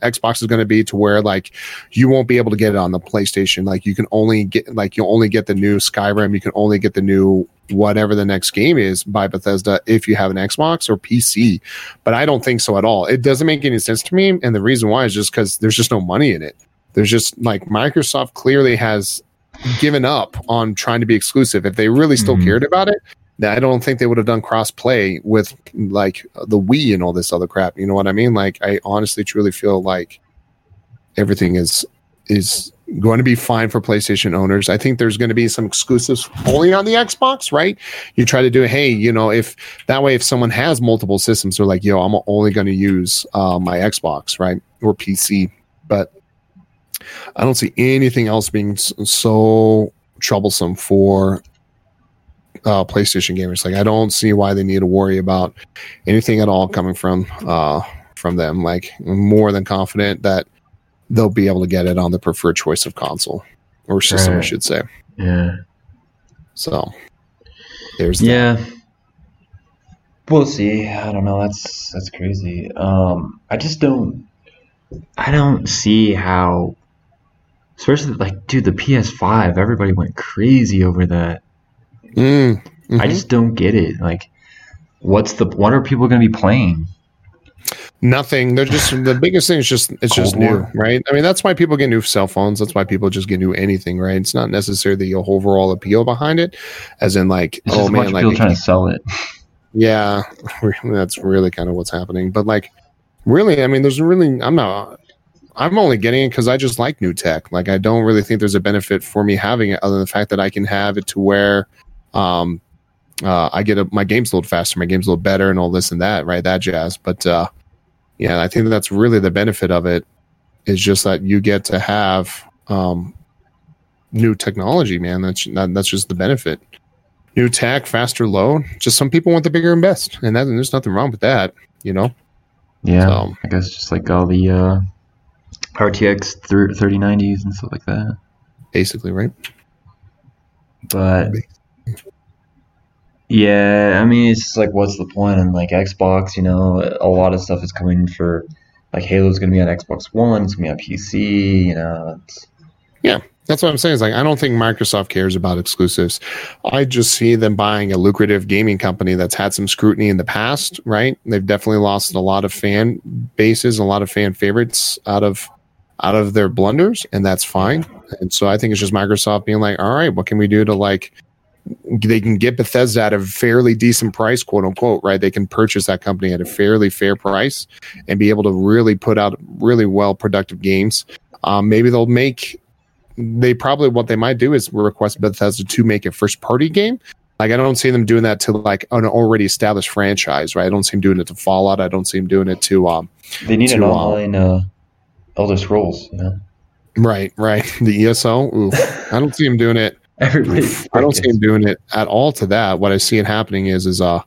Xbox is going to be to where like you won't be able to get it on the PlayStation. Like, you can only get like you'll only get the new Skyrim. You can only get the new whatever the next game is by Bethesda if you have an Xbox or PC. But I don't think so at all. It doesn't make any sense to me. And the reason why is just because there's just no money in it. There's just like Microsoft clearly has given up on trying to be exclusive. If they really still Mhm. cared about it, I don't think they would have done cross play with like the Wii and all this other crap. You know what I mean? Like I honestly truly feel like everything is is going to be fine for PlayStation owners. I think there's going to be some exclusives only on the Xbox, right? You try to do, hey, you know, if that way, if someone has multiple systems, they're like, yo, I'm only going to use uh, my Xbox, right, or PC. But I don't see anything else being so troublesome for uh, PlayStation gamers. Like, I don't see why they need to worry about anything at all coming from uh, from them. Like, I'm more than confident that they'll be able to get it on the preferred choice of console or system, I should say. Yeah. So there's that. Yeah. We'll see. I don't know. That's that's crazy. Um, I just don't. I don't see how. Especially like, dude, the PS5. Everybody went crazy over that. Mm, I mhm. just don't get it. Like, what's the? What are people going to be playing? Nothing. They're just the biggest thing is just it's just Cold new, right? I mean, that's why people get new cell phones. That's why people just get new anything, right? It's not necessarily the overall appeal behind it, as in like, It's oh just a bunch man, like people trying to sell it. [laughs] yeah, [laughs] that's really kind of what's happening. But like, really, I mean, there's really, I'm not. I'm only getting it because I just like new tech. Like, I don't really think there's a benefit for me having it, other than the fact that I can have it to where, um, uh, I get a, my games load faster, my games load better, and all this and that, right? That jazz. But uh, yeah, I think that's really the benefit of it is just that you get to have um, new technology, man. That's that, that's just the benefit. New tech, faster load. Just some people want the bigger and best, and that, and there's nothing wrong with that, you know. Yeah, So- I guess just like all the uh, RTX 3090s and stuff like that. Basically, right? But yeah, I mean, it's like, what's the point? And like Xbox, you know, a lot of stuff is coming for like Halo's gonna be on Xbox One, it's gonna be on PC. You know, it's, That's what I'm saying. Is like I don't think Microsoft cares about exclusives. I just see them buying a lucrative gaming company that's had some scrutiny in the past. Right? They've definitely lost a lot of fan bases, a lot of fan favorites out of out of their blunders, and that's fine. And so I think it's just Microsoft being like, all right, what can we do to like they can get Bethesda at a fairly decent price, quote unquote, right? They can purchase that company at a fairly fair price and be able to really put out really well productive games. Um, maybe they'll make they probably what they might do is request Bethesda to make a first party game. Like I don't see them doing that to like an already established franchise, right? I don't see them doing it to Fallout. I don't see them doing it to um they need an To, uh, online uh, Elder Scrolls. You know, right, right. [laughs] The ESO. Oof. I don't see them doing it. Everybody. I don't see him doing it at all to that. What I see it happening is is a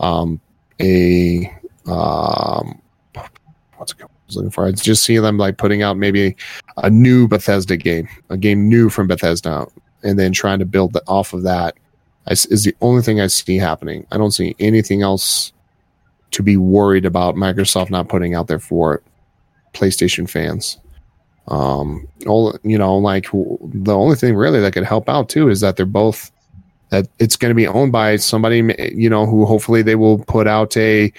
um a um what's it called? I was looking for. I just see them like putting out maybe a new Bethesda game, a game new from Bethesda, and then trying to build the, off of that. I is the only thing I see happening. I don't see anything else to be worried about Microsoft not putting out there for PlayStation fans. Um, all you know, like the only thing really that could help out too is that they're both that it's going to be owned by somebody, you know, who hopefully they will put out a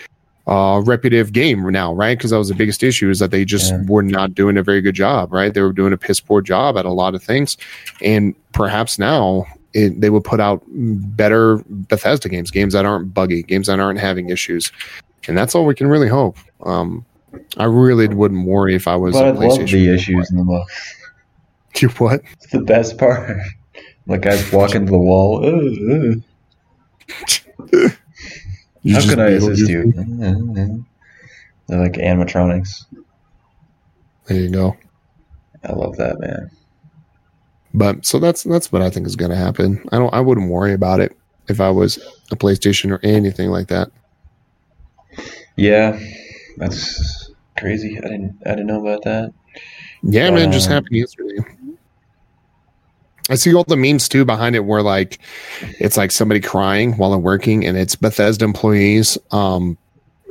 uh, reputative game now, right? Because that was the biggest issue is that they just Yeah. were not doing a very good job, right? They were doing a piss poor job at a lot of things, and perhaps now it, they will put out better Bethesda games, games that aren't buggy, games that aren't having issues, and that's all we can really hope. Um, I really wouldn't worry if I was But a I love the issues in the book. [laughs] You what? It's the best part. [laughs] like guys walk into the wall. [laughs] How can I assist you? me? They're like animatronics. There you go. I love that man. But so that's that's what I think is going to happen. I don't. I wouldn't worry about it if I was a PlayStation or anything like that. Yeah, that's crazy. I didn't I didn't know about that. Yeah, man, just Um, happened yesterday. I see all the memes too behind it where like it's like somebody crying while they're working and it's Bethesda employees. Um,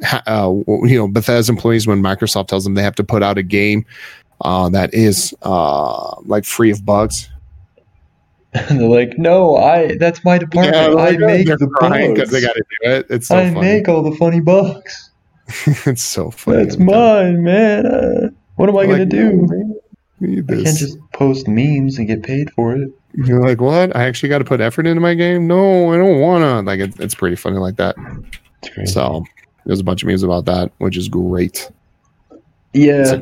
ha- uh, you know, Bethesda employees when Microsoft tells them they have to put out a game uh, that is uh, like free of bugs. And [laughs] they're like, no, I that's my department. I make they're the bugs. they got to do it. It's so I funny. make all the funny bugs. [laughs] it's so funny. That's mine, man. Uh, what am I gonna do? no, man, I can't just post memes and get paid for it. You're like, what? I actually got to put effort into my game? No, I don't want to. Like, it, it's pretty funny like that. It's. So there's a bunch of memes about that, which is great. Yeah. like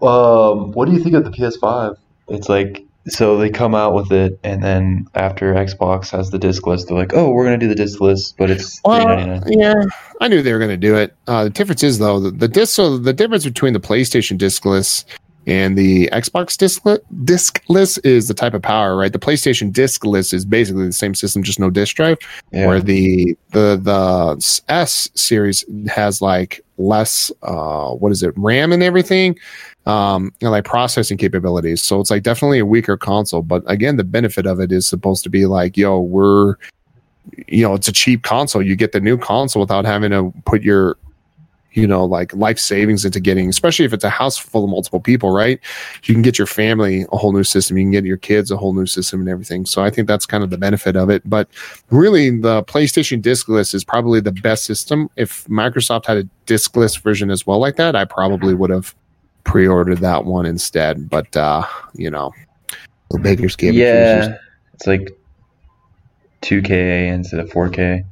my- Um, what do you think of the PS5? It's like so they come out with it, and then after Xbox has the disc list, they're like, "Oh, we're gonna do the disc list, but it's nine. yeah, I knew they were going to do it. Uh, the difference is though the, the disc. So the difference between the PlayStation disc list and the Xbox disc, li- disc list is the type of power, right? The PlayStation disc list is basically the same system, just no disc drive. Yeah, Where the the the S series has like less, uh, what is it, RAM and everything, um, and like processing capabilities. So it's like definitely a weaker console. But again, the benefit of it is supposed to be like, yo, we're you know, it's a cheap console. You get the new console without having to put your, you know, like life savings into getting, especially if it's a house full of multiple people, right? You can get your family a whole new system. You can get your kids a whole new system and everything. So I think that's kind of the benefit of it. But really, the PlayStation discless is probably the best system. If Microsoft had a discless version as well, like that, I probably would have pre-ordered that one instead. But uh, you know, the beggars can't be yeah. It's like two K instead of four K.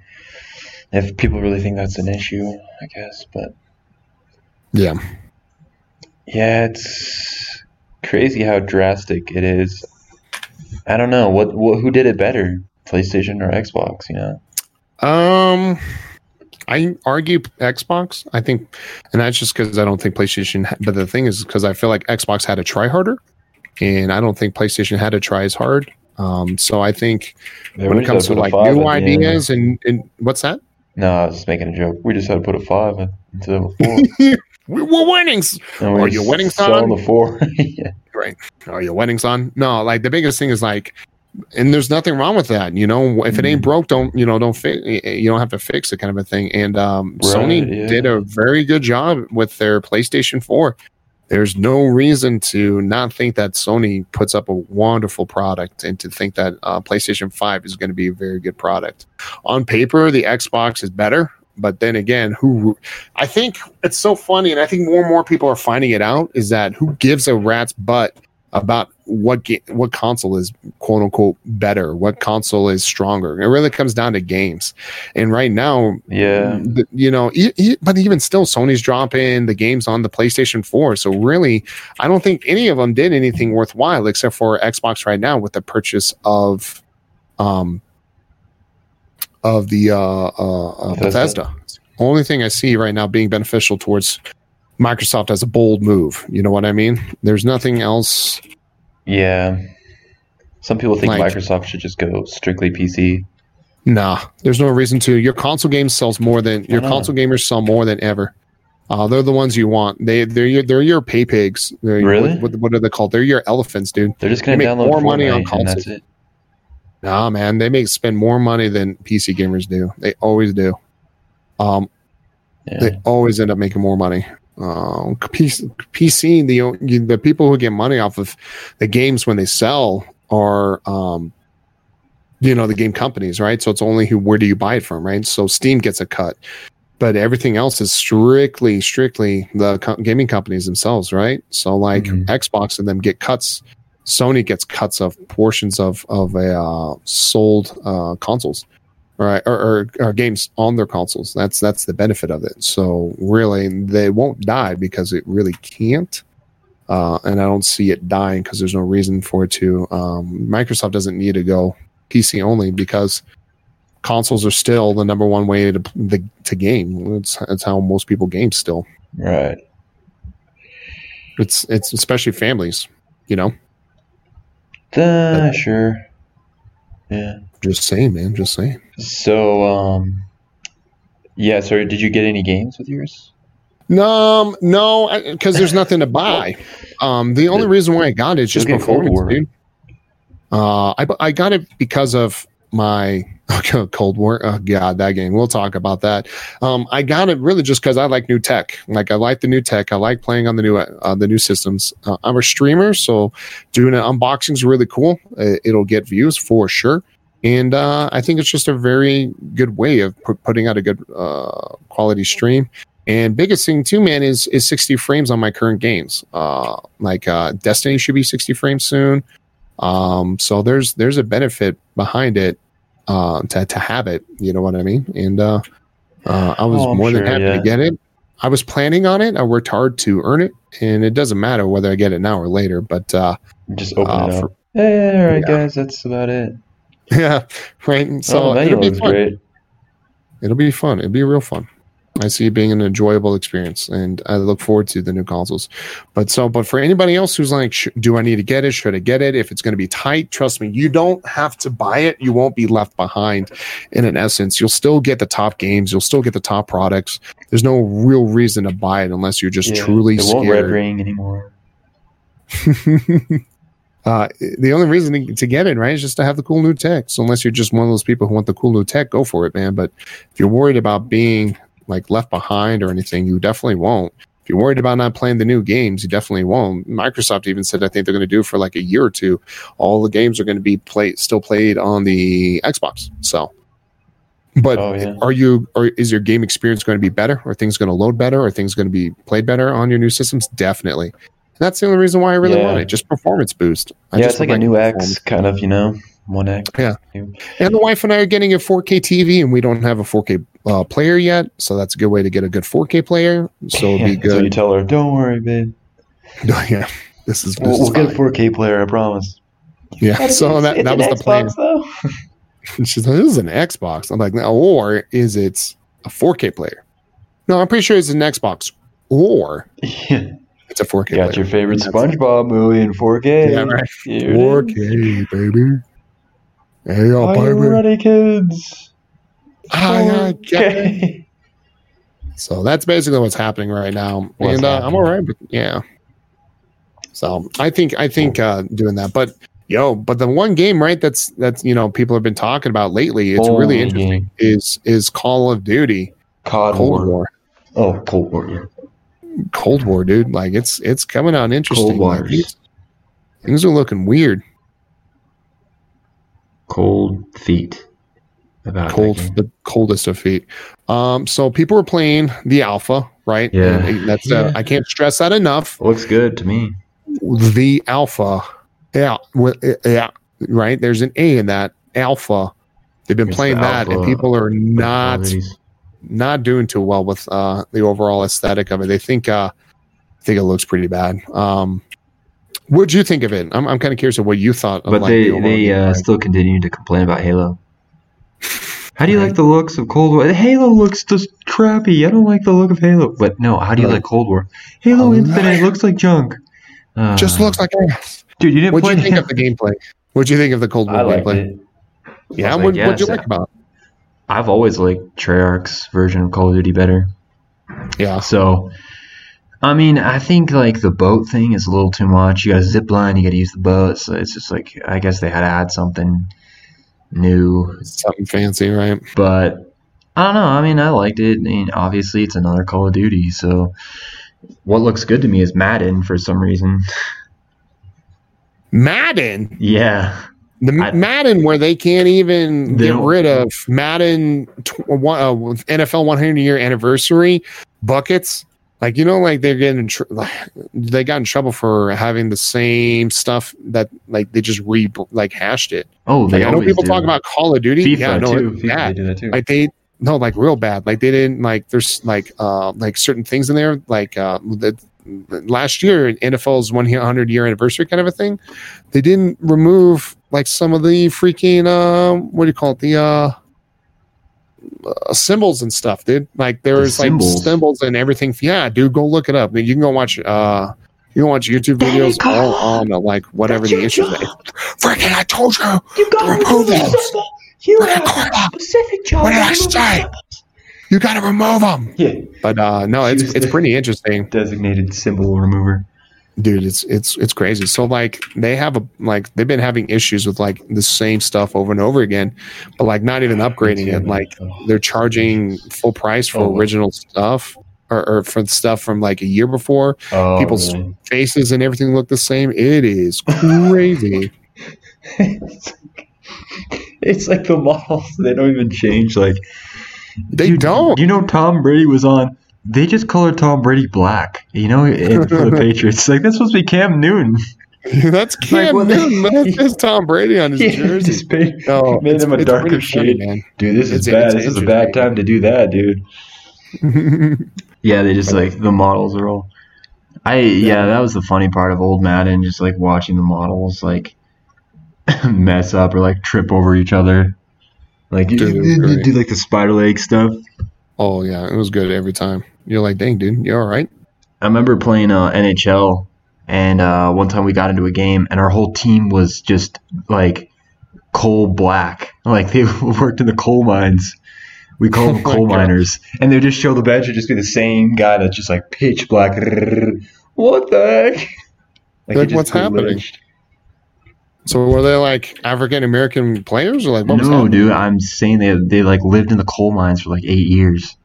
If people really think that's an issue, I guess, but Yeah. yeah, it's crazy how drastic it is. I don't know what, what who did it better, PlayStation or Xbox? You know. Um, I argue Xbox. I think, and that's just because I don't think PlayStation. ha- But the thing is, because I feel like Xbox had to try harder, and I don't think PlayStation had to try as hard. Um, so I think Yeah, when it comes to like new the ideas and and what's that? No, I was just making a joke. We just had to put a five in- instead of a four. We- We're winning. s- we're Are you winning, son? the four. [laughs] yeah. Are you winning, on? No, like the biggest thing is like, and there's nothing wrong with that. You know, if it ain't Mhm. broke, don't you know? Don't fix. You don't have to fix it, kind of a thing. And um, Right, Sony yeah. did a very good job with their PlayStation Four. There's no reason to not think that Sony puts up a wonderful product and to think that uh, PlayStation 5 is going to be a very good product. On paper, the Xbox is better, but then again, who I think it's so funny, and I think more and more people are finding it out is that who gives a rat's butt about what ga- what console is quote unquote better, what console is stronger. It really comes down to games, and right now, Yeah. the- you know, e- e- but even still, Sony's dropping the games on the PlayStation 4. So really, I don't think any of them did anything worthwhile except for Xbox right now with the purchase of, um, of the uh, uh, uh, Bethesda. Bethesda. Only thing I see right now being beneficial towards Microsoft as a bold move. You know what I mean? There's nothing else. Yeah. Some people think Like- Microsoft should just go strictly PC. Nah, there's no reason to. Your console game sells more than your console gamers sell more than ever. Uh, they're the ones you want. They they're your they're your pay pigs. They're, Really? What, what are they called? They're your elephants, dude. They're just gonna They make download more money on Fortnite and that's consoles. it. Nah, man, they make spend more money than PC gamers do. They always do. Um, Yeah. they always end up making more money. Um, PC, PC the the people who get money off of the games when they sell are um, you know the game companies, right? So it's only who where do you buy it from, right? So Steam gets a cut, but everything else is strictly strictly the co- gaming companies themselves, right? So like Mhm. Xbox and them get cuts. Sony gets cuts of portions of of a uh, sold uh, consoles right or, or, or games on their consoles. That's that's the benefit of it. So really they won't die because it really can't. Uh, and i don't see it dying because there's no reason for it to. Um, microsoft doesn't need to go pc only because consoles are still the number one way to the, to game. It's, it's how most people game still. Right. it's it's especially families you know? Uh, sure. Yeah. Just saying man just saying So, um, yeah. So, did you get any games with yours? No, no, because there's nothing to buy. Um, the only reason why I got it is just Look at Cold performance, War. dude. Uh, I I got it because of my [laughs] Cold War. Oh God, that game. We'll talk about that. Um, I got it really just because I like new tech. Like I like the new tech. I like playing on the new uh, the new systems. Uh, I'm a streamer, so doing an unboxing is really cool. Uh, it'll get views for sure. And uh, I think it's just a very good way of pu- putting out a good uh, quality stream. And biggest thing too, man, is is 60 frames on my current games. Uh, like uh, Destiny should be 60 frames soon. Um, so there's there's a benefit behind it uh, to to have it. You know what I mean? And uh, uh, I was Oh, more than happy yeah. to get it. I was planning on it. I worked hard to earn it, and it doesn't matter whether I get it now or later. But uh, Just open it for- Hey, all right, Yeah. guys, that's about it. [laughs] yeah, right. So So oh, it'll be fun. great. It'll be fun. It'll be real fun. I see it being an enjoyable experience, and I look forward to the new consoles. But so, but for anybody else who's like, sh- do I need to get it? Should I get it? If it's going to be tight, trust me, you don't have to buy it. You won't be left behind. In an essence, you'll still get the top games. You'll still get the top products. There's no real reason to buy it unless you're just Yeah, truly it won't red ring anymore. [laughs] uh, the only reason to, get it right is just to have the cool new tech. So unless you're just one of those people who want the cool new tech, go for it, man. But if you're worried about being like left behind or anything, you definitely won't. If you're worried about not playing the new games, you definitely won't. Microsoft even said I think they're going to do for like a year or two. All the games are going to be played still played on the Xbox. So, but Oh, yeah. are you or is your game experience going to be better? Are things going to load better? Are things going to be played better on your new systems? Definitely. And that's the only reason why I really Yeah. want it. Just performance boost. I yeah, just it's like a new performance. X, kind of, you know, one X. Yeah. And the wife and I are getting a 4K TV, and we don't have a 4K uh, player yet, so that's a good way to get a good 4K player. So it'll be Yeah, [laughs] So you good. tell her, don't worry, babe. [laughs] yeah, this is, this We'll, is we'll get a fine. 4K player, I promise. yeah. So that, that an was the plan. Xbox, though. [laughs] She's like, "This is an Xbox." I'm like, "No, or is it a 4K player?" No, I'm pretty sure it's an Xbox, or Yeah. It's a 4K. You got player. your favorite SpongeBob movie in 4K. Yeah, right. Here it is. 4K, baby. Hey, y'all, Are you baby. ready, kids? Yeah, yeah. Okay. So that's basically what's happening right now, What's and uh, I'm all right. But yeah, so I think I think uh, doing that, but yo, but the one game right that's that's you know people have been talking about lately. It's really interesting. game. Is is Call of Duty COD Cold War. War? Oh, Cold War, yeah. Cold War, dude. Like it's it's coming out interesting. Cold Like, things, things are looking weird. Cold feet. About Cold, the coldest of feet. Um, so people are playing the alpha, right? Yeah. And that's uh, Yeah. I can't stress that enough. Looks good to me. the alpha yeah wi- yeah right there's an a in that alpha they've been It's playing the that and people are not Qualities. Not doing too well with uh the overall aesthetic of it they think uh think it looks pretty bad um what'd you think of it i'm, I'm kind of curious of what you thought of But like, they, the they uh, still continue to complain about Halo. [laughs] How do you Right. like the looks of Cold War? Halo looks just crappy. I don't like the look of Halo. But no, how do you Right. like Cold War? Halo Oh, Infinite no. looks like junk. Uh, just looks like ass dude. You didn't what'd play. you think of the gameplay what'd you think of the cold war I liked gameplay it. yeah I what, like, what'd you yes, like about it I've always liked Treyarch's version of Call of Duty better. yeah So, I mean, I think like the boat thing is a little too much. You got to zip line, you got to use the boat. So it's just like I guess they had to add something new. something fancy right But I don't know. I mean, I liked it. I mean, obviously, it's another Call of Duty. So, what looks good to me is Madden for some reason. madden Yeah, The I- Madden where they can't even They get rid of Madden tw- one, uh, NFL 100 year anniversary buckets. Like you know, like they're getting in tr- like, they got in trouble for having the same stuff that like they just re like hashed it. Oh, they Like I know people talk about Call of Duty. FIFA yeah, no, too. FIFA, bad. they do that too. Like they no, like real bad. Like they didn't like there's like uh like certain things in there like uh that last year NFL's 100 year anniversary kind of a thing. They didn't remove like some of the freaking uh what do you call it the uh uh, symbols and stuff, dude. Like there's like symbols? symbols and everything. Yeah, dude, go look it up. You can go watch uh you can watch YouTube videos all on uh, like whatever the issue is. Freaking, I told you. You gotta gotta remove remove those. You Freaking have crap. a specific job. What did I say? you got to remove them. Yeah. But uh, no, it's it's pretty interesting, Designated symbol remover. Dude. It's it's it's crazy. So like they have a like they've been having issues with like the same stuff over and over again, but like not even upgrading it. Like they're charging full price for Oh. original stuff or, or for stuff from like a year before. oh, people's- really? Faces and everything look the same. It is crazy. it's, [laughs] like, it's like the models they don't even change. Like They you, don't. You know, Tom Brady was on. They just colored Tom Brady black. You know, in- [laughs] for the Patriots. Like that's supposed to be Cam Newton. [laughs] That's Cam what- Newton. That's [laughs] just Tom Brady on his He jersey. just made, No, made oh, him a it's darker pretty funny, shade. man. Dude, this is It's- bad. it's This is a bad time to do that, dude. Yeah, they just like the models are all. I yeah, that was the funny part of old Madden, just like watching the models like mess up or like trip over each other, like you, Dude, it was you- you great. do like the spider leg stuff. oh yeah, it was good every time. You're like, dang, dude, You're all right? I remember playing uh, NHL, and uh, one time we got into a game, and our whole team was just like coal black, [laughs] like they [laughs] worked in the coal mines. We call [laughs] Oh them coal miners, and they just show the bench and just be the same guy that's just like pitch black. What the heck? Like, just what's happening? So were they like African American players or like No, dude, I'm saying they they like lived in the coal mines for like eight years.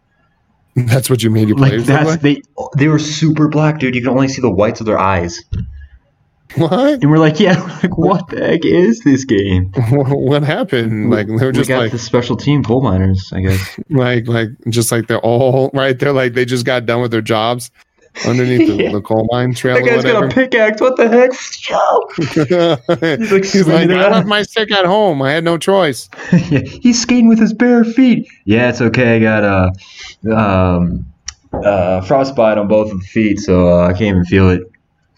[laughs] That's what you made your Like players that's look they they were super black, dude. You can only see the whites of their eyes. What? and we're like, yeah, [laughs] like what the heck is this game? [laughs] what happened? Like they were we just got like the special team coal miners, I guess. like like just like they're all right. They're like they just got done with their jobs underneath the, Yeah. the coal mine trail that or guy's got a pickaxe. What the heck? Yo! [laughs] He's like like, I left my stick at home. I had no choice. [laughs] yeah, he's skating with his bare feet. Yeah, it's okay. I got uh, um, uh, frostbite on both of the feet, so uh, I can't even feel it.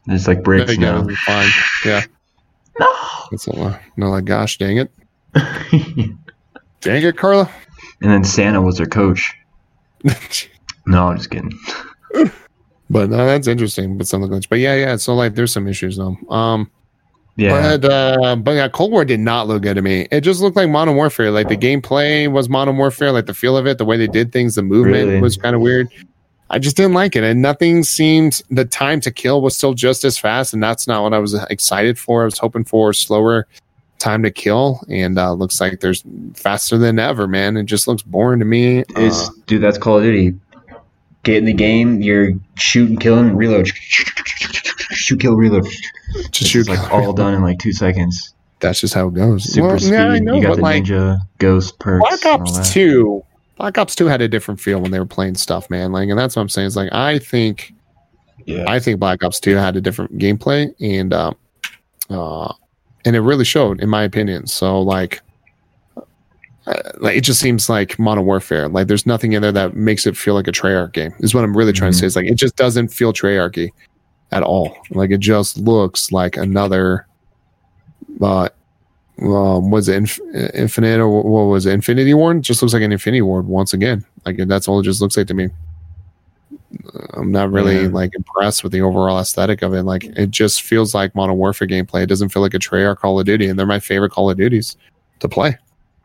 It's like There bricks you go. now. Fine. Yeah. No. It's a lot. No, like, gosh, dang it. [laughs] Dang it, Carla. and then Santa was their coach. No, I'm just kidding. But no, that's interesting. But some of the glitch. But yeah, yeah. So like, there's some issues though. Um, Yeah, but uh, but yeah, Cold War did not look good to me. It just looked like Modern Warfare. Like the gameplay was Modern Warfare. Like the feel of it, the way they did things, the movement Really? was kind of weird. I just didn't like it, and nothing seemed. The time to kill was still just as fast, and that's not what I was excited for. I was hoping for slower time to kill, and uh, looks like there's faster than ever, man. It just looks boring to me. It's Uh, dude, that's Call of Duty. Get in the game, you're shooting, killing, reload, shoot, kill, reload. just shoot like all done in like two seconds. That's just how it goes. Super Well, speed. yeah, I know, you got the like ninja ghost perks. Black Ops. Two, Black Ops Two had a different feel when they were playing stuff, man. Like, and that's what I'm saying. Is like I think Yeah. I think Black Ops Two had a different gameplay, and um, uh, and it really showed, in my opinion. So like. Uh, Like it just seems like Modern Warfare. Like there's nothing in there that makes it feel like a Treyarch game. Is what I'm really trying to Mhm. say. Is like it just doesn't feel Treyarchy at all. Like it just looks like another. Uh, um, was it Inf- Infinite or what was it? Infinity Ward? Just looks like an Infinity Ward once again. Like that's all it just looks like to me. I'm not really Yeah. like impressed with the overall aesthetic of it. Like it just feels like Modern Warfare gameplay. It doesn't feel like a Treyarch Call of Duty, and they're my favorite Call of Duties to play.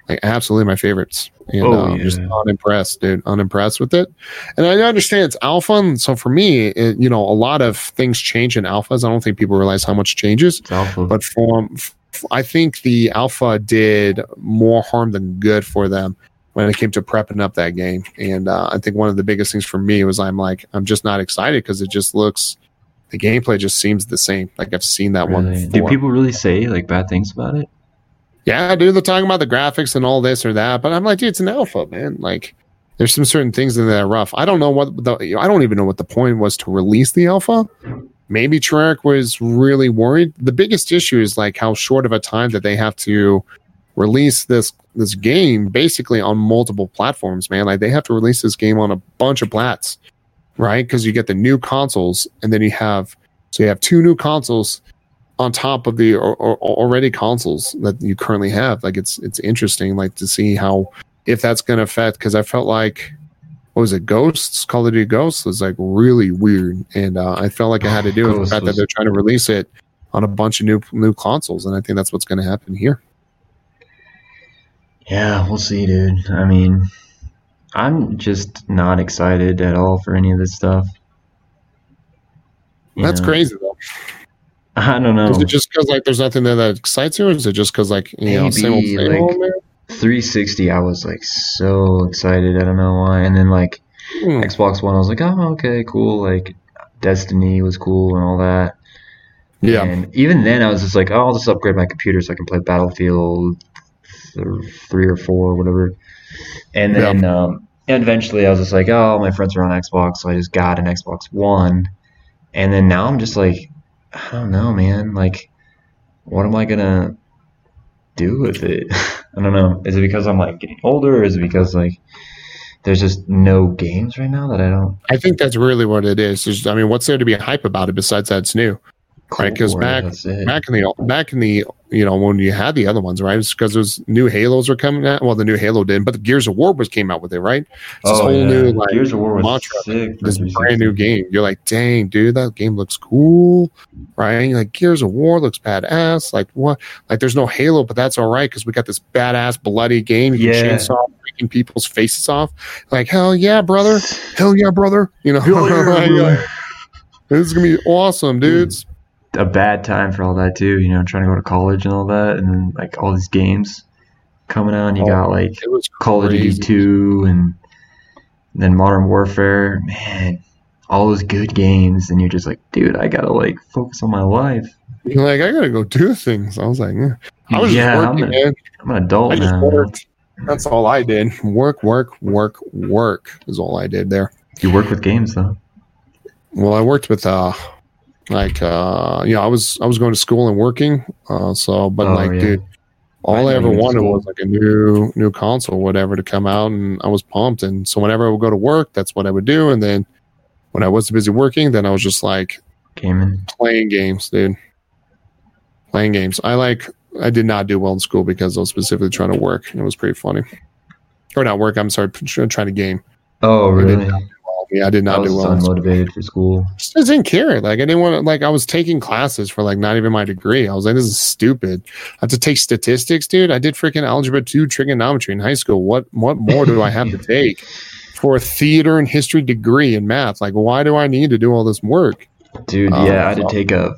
Like absolutely my favorites. And Oh, uh, I'm just unimpressed, dude. Unimpressed with it. And I understand it's alpha, and so for me, it, you know, a lot of things change in alphas. I don't think people realize how much changes alpha. but for I think the alpha did more harm than good for them when it came to prepping up that game. And uh, I think one of the biggest things for me was I'm like I'm just not excited because it just looks the gameplay just seems the same. Like I've seen that one before. Do people really say like bad things about it? Yeah, dude, they're talking about the graphics and all this or that, but I'm like, dude, it's an alpha, man. Like there's some certain things that are rough. I don't know what the I don't even know what the point was to release the alpha. Maybe Treyarch was really worried. The biggest issue is like how short of a time that they have to release this this game basically on multiple platforms, man. Like they have to release this game on a bunch of plats, right? Because you get the new consoles and then you have so you have two new consoles on top of the or, or, already consoles that you currently have. Like it's it's interesting like to see how if that's going to affect because I felt like what was it Ghosts Call of Duty Ghosts was like really weird and uh, I felt like I had to [sighs] do with the fact that they're trying to release it on a bunch of new new consoles and I think that's what's going to happen here. Yeah, we'll see, dude. I mean, I'm just not excited at all for any of this stuff. You That's know? crazy though. [laughs] I don't know. Is it just because like there's nothing there that excites you, or is it just because like you know same old Maybe, same like- old man? 360, I was like so excited. I don't know why. And then like Hmm. Xbox One, I was like, oh, okay, cool. Like Destiny was cool and all that. Yeah, And even then, I was just like, oh, I'll just upgrade my computer so I can play Battlefield th- three or four or whatever. And then um, and eventually, I was just like, oh, my friends are on Xbox, so I just got an Xbox One. And then now I'm just like, I don't know, man. Like, what am I gonna do with it? [laughs] I don't know. Is it because I'm like getting older, or is it because like there's just no games right now that I don't? I think that's really what it is. There's, I mean, what's there to be hype about it besides that it's new? Right, oh, 'cause core, back- Back in the back in the you know when you had the other ones, right? Because those new Halos are coming out. Well, the new Halo did, but the Gears of War was came out with it, right? It's this Oh, whole yeah. new like Gears of War was mantra. sick. this brand new game. You're like, dang, dude, that game looks cool, right? You're like Gears of War looks badass. Like what? Like there's no Halo, but that's all right because we got this badass bloody game. You can Yeah. chainsaw breaking people's faces off. Like hell yeah, brother. Hell yeah, brother. You know, Hell yeah, [laughs] brother. this is gonna be awesome, dudes. Hmm. A bad time for all that too. You know, trying to go to college and all that, and then like all these games coming out. And you Oh, got like Call of Duty. Two, and then Modern Warfare. Man, all those good games, and you're just like, dude, I gotta like focus on my life. You're like, I gotta go do things. I was like, yeah. I was yeah, just I'm, working, a, man. I'm an adult I just now. worked. That's all I did. Work, work, work, work is all I did there. You work with games though. Well, I worked with uh like uh you know, I was I was going to school and working. Uh so but Oh, like yeah. dude, all I I, ever you went to wanted school. was like a new new console, whatever, to come out and I was pumped. And so whenever I would go to work, that's what I would do. And then when I was busy working, then I was just like Gaming. playing games, dude. Playing games. I like I did not do well in school because I was specifically trying to work. It was pretty funny. Or not work, I'm sorry, trying to game. Oh, I did Yeah, I did I not was do well. unmotivated for school. just didn't care. Like I didn't want to. Like I was taking classes for like not even my degree. I was like, this is stupid. I have to take statistics, dude. I did freaking algebra two, trigonometry in high school. What what more do I have to [laughs] take for a theater and history degree in math? Like, why do I need to do all this work? Dude, Oh, yeah, I had to take a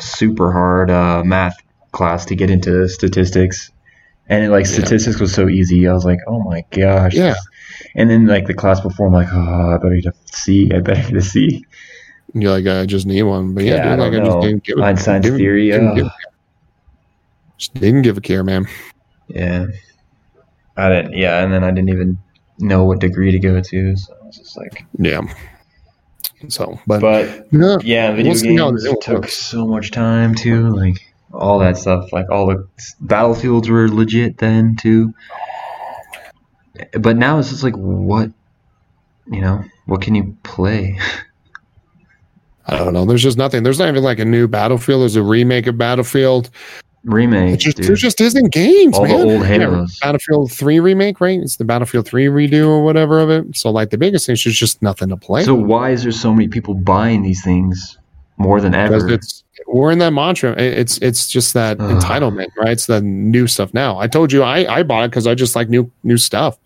super hard uh, math class to get into statistics. And it, like Yeah. statistics was so easy. I was like, "Oh my gosh!" Yeah. And then like the class before, I'm like, "Oh, I better get a C. I better get a C. C." You're like, I just need one. But yeah, Yeah, I dude, like don't I just didn't give a Einstein's didn't- theory. didn't ugh. give a care. Just didn't give a care, man. Yeah. I didn't. Yeah, and then I didn't even know what degree to go to. So I was just like, Yeah. So, but, but yeah, yeah, video We'll games the new one took so much time too. Like all that stuff. Like all the battlefields were legit then too. But now it's just like what, you know, what can you play? [laughs] I don't know. There's just nothing. There's not even like a new Battlefield. There's a remake of Battlefield. Remake, It just, there just isn't games, All the man. old Yeah, Battlefield 3 remake, right? It's the Battlefield 3 redo or whatever of it. So, like, the biggest thing is there's just nothing to play. So why is there so many people buying these things more than because ever? it's we're in that mantra. It's it's just that Ugh. entitlement, right? It's the new stuff now. I told you I I bought it because I just like new new stuff.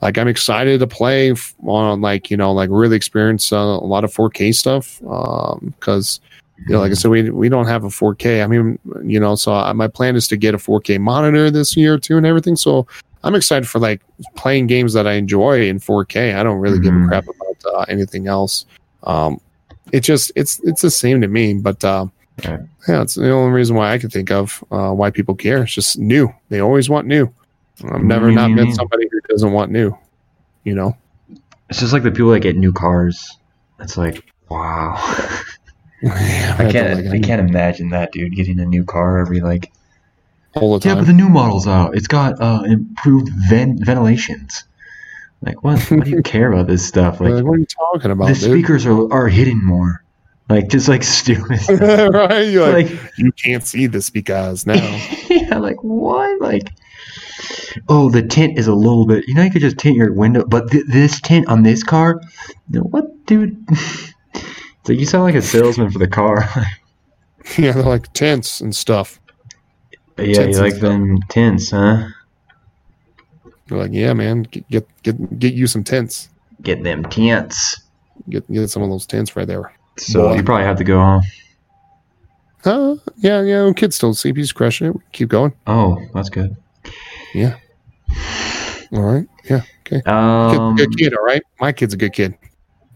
Like I'm excited to play on like you know like really experience uh, a lot of 4K stuff because you know like I said we we don't have a 4K. I mean you know so I, my plan is to get a 4K monitor this year too and everything. So I'm excited for like playing games that I enjoy in 4K. I don't really give a Mhm. crap about uh, anything else. Um, it just it's it's the same to me, but. Uh, Right. yeah, it's the only reason why I can think of uh, why people care. It's just new. They always want new. I've never New, not new, met somebody who doesn't want new. You know, It's just like the people that get new cars. It's like, wow. I I don't can't. like I can't imagine that, dude. Getting a new car every like. all the time. Yeah, but the new model's out. It's got uh, improved ven- ventilations. Like what? What do you [laughs] care about this stuff? Like, Like what are you talking about, the dude? speakers are are hitting more. Like just like stupid. [laughs] right? You're like, like you can't see this because now. [laughs] yeah, like what? Like oh, the tint is a little bit. You know, you could just tint your window, but th- this tint on this car, what, dude? it's [laughs] like you sound like a salesman for the car. yeah, they're like tents and stuff. yeah, Tints you like them tints, huh? They're like, yeah, man, get get get, get you some tents. Get them tents. Get get some of those tents right there. So Boy. you probably have to go, huh? Uh, yeah, yeah. Kids still CP's crushing it. Keep going. Oh, that's good. Yeah. All right. Yeah. Okay. Um, good kid. All right. My kid's a good kid.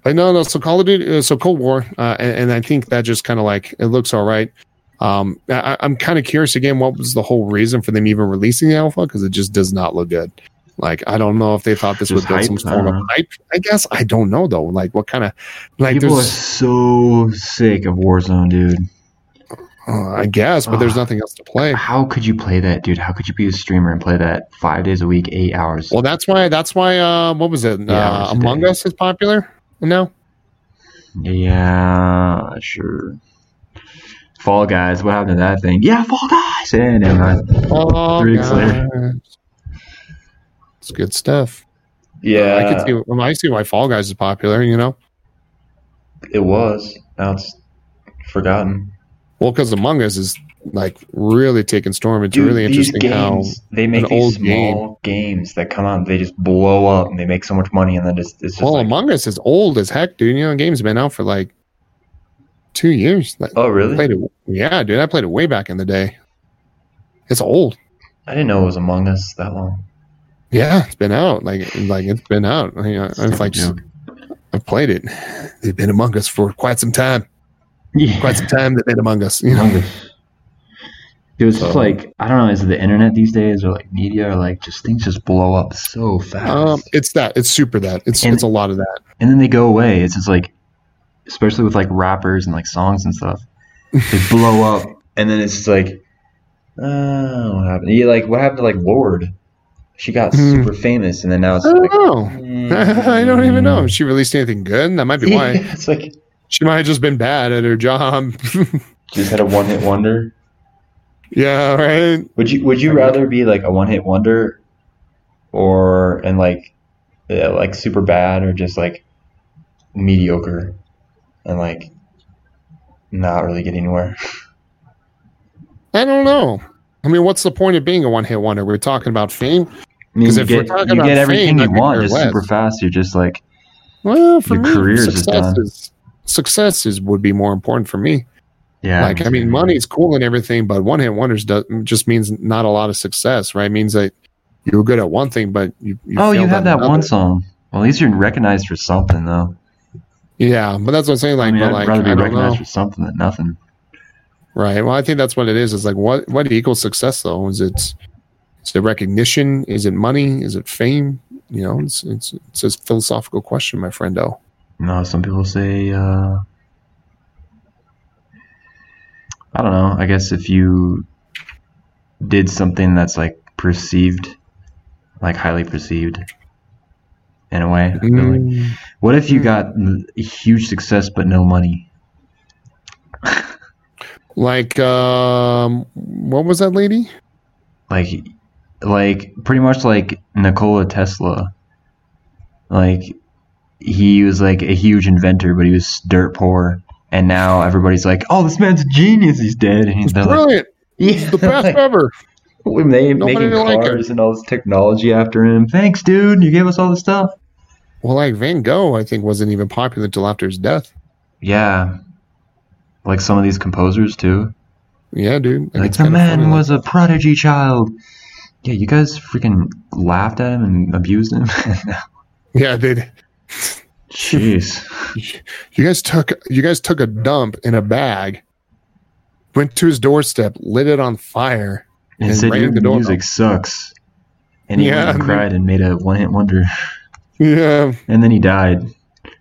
Like no, no. So Call of Duty, uh, so Cold War, uh, and, and I think that just kind of like it looks all right. Um, I, I'm kind of curious again. What was the whole reason for them even releasing the alpha? Because it just does not look good. Like I don't know if they thought this Just would build hype? some form of hype. I guess I don't know though. Like what kind of like people are so sick of Warzone, dude. uh, I guess, but there's Ah. nothing else to play. How could you play that, dude? How could you be a streamer and play that five days a week, eight hours? Well, that's why. That's why. Uh, what was it? Uh, Among. Us is popular now. Yeah, sure. Fall Guys, what happened to that thing? Yeah, Fall Guys. Yeah, never mind. Oh, Three weeks later. It's good stuff. Yeah, I can see. Well, I see why Fall Guys is popular. You know, it was. Now it's forgotten. well, because Among Us is like really taking storm. It's Dude, really interesting how. games, they make these old small games that come out they just blow up and they make so much money and then it's, it's just Well, like, Among Us is old as heck, dude. You know, the game's been out for like two years. Like, oh really? played it. Yeah, dude, I played it way back in the day. It's old. I didn't know it was Among Us that long. Yeah, it's been out. Like, like it's been out. I I've like, Joke. I've played it. They've been Among Us for quite some time. Yeah. Quite some time. They've been Among Us. You know. Among Us. It was just like I don't know. Is it the internet these days or like media or like just things just blow up so fast, Um, it's that. It's super that. It's And- it's a lot of that. and then they go away. It's just like, especially with like rappers and like songs and stuff, they blow up, and then it's just like, oh, what happened? Yeah, like what happened to like Lorde? She got Hmm. super famous, and then now it's I like, don't know. [laughs] I don't even know. She released anything good. That might be why. Yeah, [laughs] it's like She might have just been bad at her job. [laughs] just had a one hit wonder. yeah, right. Would you Would you rather be like a one hit wonder, or and like, yeah, like super bad, or just like mediocre, and like not really get anywhere? I don't know. I mean, what's the point of being a one hit wonder? We're talking about fame. I mean, you if we're get talking you about get everything fame, you want just super fast. You're just like, Well, for Your me, career success done. is success is would be more important for me. yeah. like, I mean, money's cool and everything, but one hit wonders does, just means not a lot of success, right? It means that you were good at one thing, but you, you Oh, you have at that one song. Well, at least you're recognized for something, though. Yeah, but that's what I'm saying. Like, I mean, but I'd like, rather be recognized know. for something than nothing. Right. Well, I think that's what it is. Is like what what equals success though? Is it is it recognition? Is it money? Is it fame? You know, it's it's it's a philosophical question, my friendo. No, some people say, uh, I don't know. I guess if you did something that's like perceived, like highly perceived, in a way. Feel like. Mm, What if you got huge success but no money? Like, um, what was that lady? Like, like pretty much like Nikola Tesla. Like, he was like a huge inventor, but he was dirt poor. And now everybody's like, "Oh, this man's a genius. He's dead." And he's they're like, Brilliant. Yeah, The best like, [laughs] ever. when they Nobody making like him. cars and all this technology after him. Thanks, dude. You gave us all this stuff. Well, like Van Gogh, I think wasn't even popular until after his death. Yeah, like some of these composers too. Yeah, dude. Like it's the man funny, like- was a prodigy child. Yeah, you guys freaking laughed at him and abused him. [laughs] yeah, they did. Jeez. You guys took you guys took a dump in a bag, went to his doorstep, lit it on fire. And, And said your the doorbell." music sucks. And he Yeah, and cried and made a one hit wonder. Yeah, And then he died. And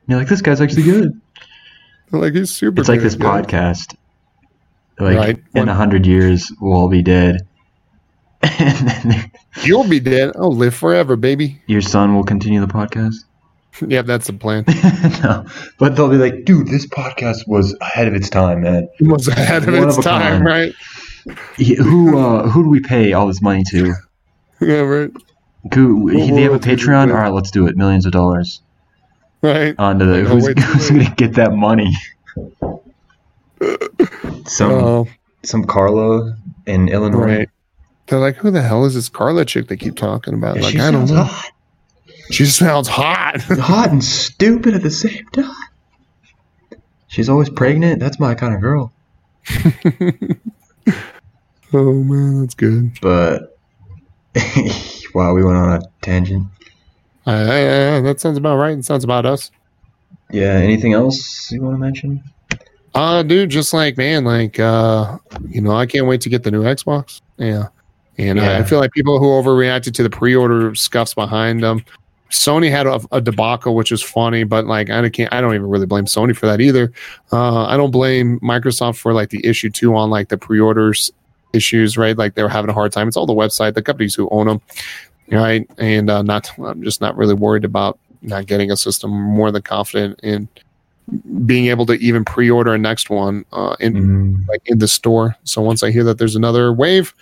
you're like, this guy's actually good. [laughs] like he's super. It's like this podcast. Like Right. in a hundred years, we'll all be dead. [laughs] You'll be dead. I'll live forever, baby. your son will continue the podcast. [laughs] Yeah, that's the plan. [laughs] no, but they'll be like, dude, this podcast was ahead of its time, man. It was ahead of One its of time, kind. right? He- Who uh, who do we pay all this money to? Yeah, right. Who, What they have a Patreon? All right, let's do it. Millions of dollars Right. onto the Yeah, who's, who's gonna get that money? Some Oh, some Carlo in Illinois. right. They're like, who the hell is this Carla chick they keep talking about? Yeah, like, she I don't know. hot. She sounds hot. hot and [laughs] stupid at the same time. She's always pregnant. That's my kind of girl. [laughs] oh man, that's good. But [laughs] wow, we went on a tangent. Uh, yeah, that sounds about right. It sounds about us. Yeah. Anything else you want to mention? Uh, dude, just like man, like uh, you know, I can't wait to get the new Xbox. Yeah, and I- I feel like people who overreacted to the pre-order scuffs behind them. Sony had a, a debacle, which is funny, but like I can't, I don't even really blame Sony for that either. Uh, I don't blame Microsoft for like the issue too on like the pre-orders issues, right? Like they were having a hard time. It's all the website, the companies who own them, right? And uh, not, I'm just not really worried about not getting a system. More than confident in being able to even pre-order a next one uh, in Mm, like in the store. So once I hear that there's another wave,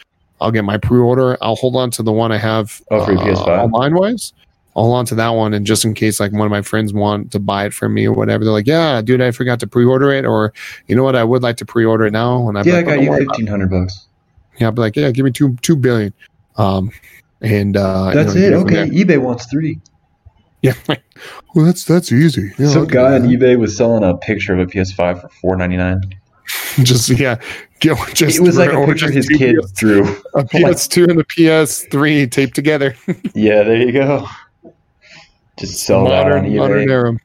I'll get my pre-order. I'll hold on to the one I have Oh, for uh, PS5? online wise. I'll hold on to that one, and just in case like one of my friends want to buy it from me or whatever, they're like, "Yeah, dude, I forgot to pre-order it," or you know what, I would like to pre-order it now. And I'm yeah, I like, "Oh, got you fifteen hundred bucks. Yeah, I'll be like, "Yeah, give me two two billion. Um, and uh, you That's know, it. Okay, eBay wants three. Yeah, [laughs] well, that's that's easy. Yeah, Some guy on eBay was selling a picture of a PS5 for four ninety nine. [laughs] just yeah, get [laughs] just It was like a picture his [laughs] two kid PS drew. a PS2 and the PS3 taped together. Yeah, there you go. Just sell that on modern, modern era.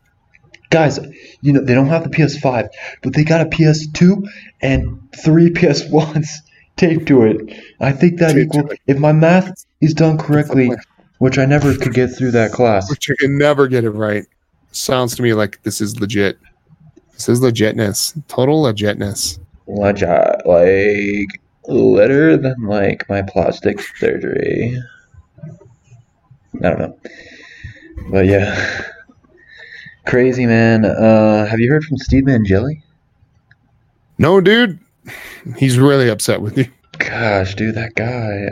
Guys, you know they don't have the PS5, but they got a PS2 and three PS1s taped to it. I think that equal. If my math is done correctly, which I never could get through that class. But you can never get it right. Sounds to me like this is legit. This is legitness. Total legitness. Legit, like litter than like my plastic surgery. I don't know, but yeah, crazy man. Uh, have you heard from Steve Mangelli? No, dude. He's really upset with you. Gosh, dude, that guy.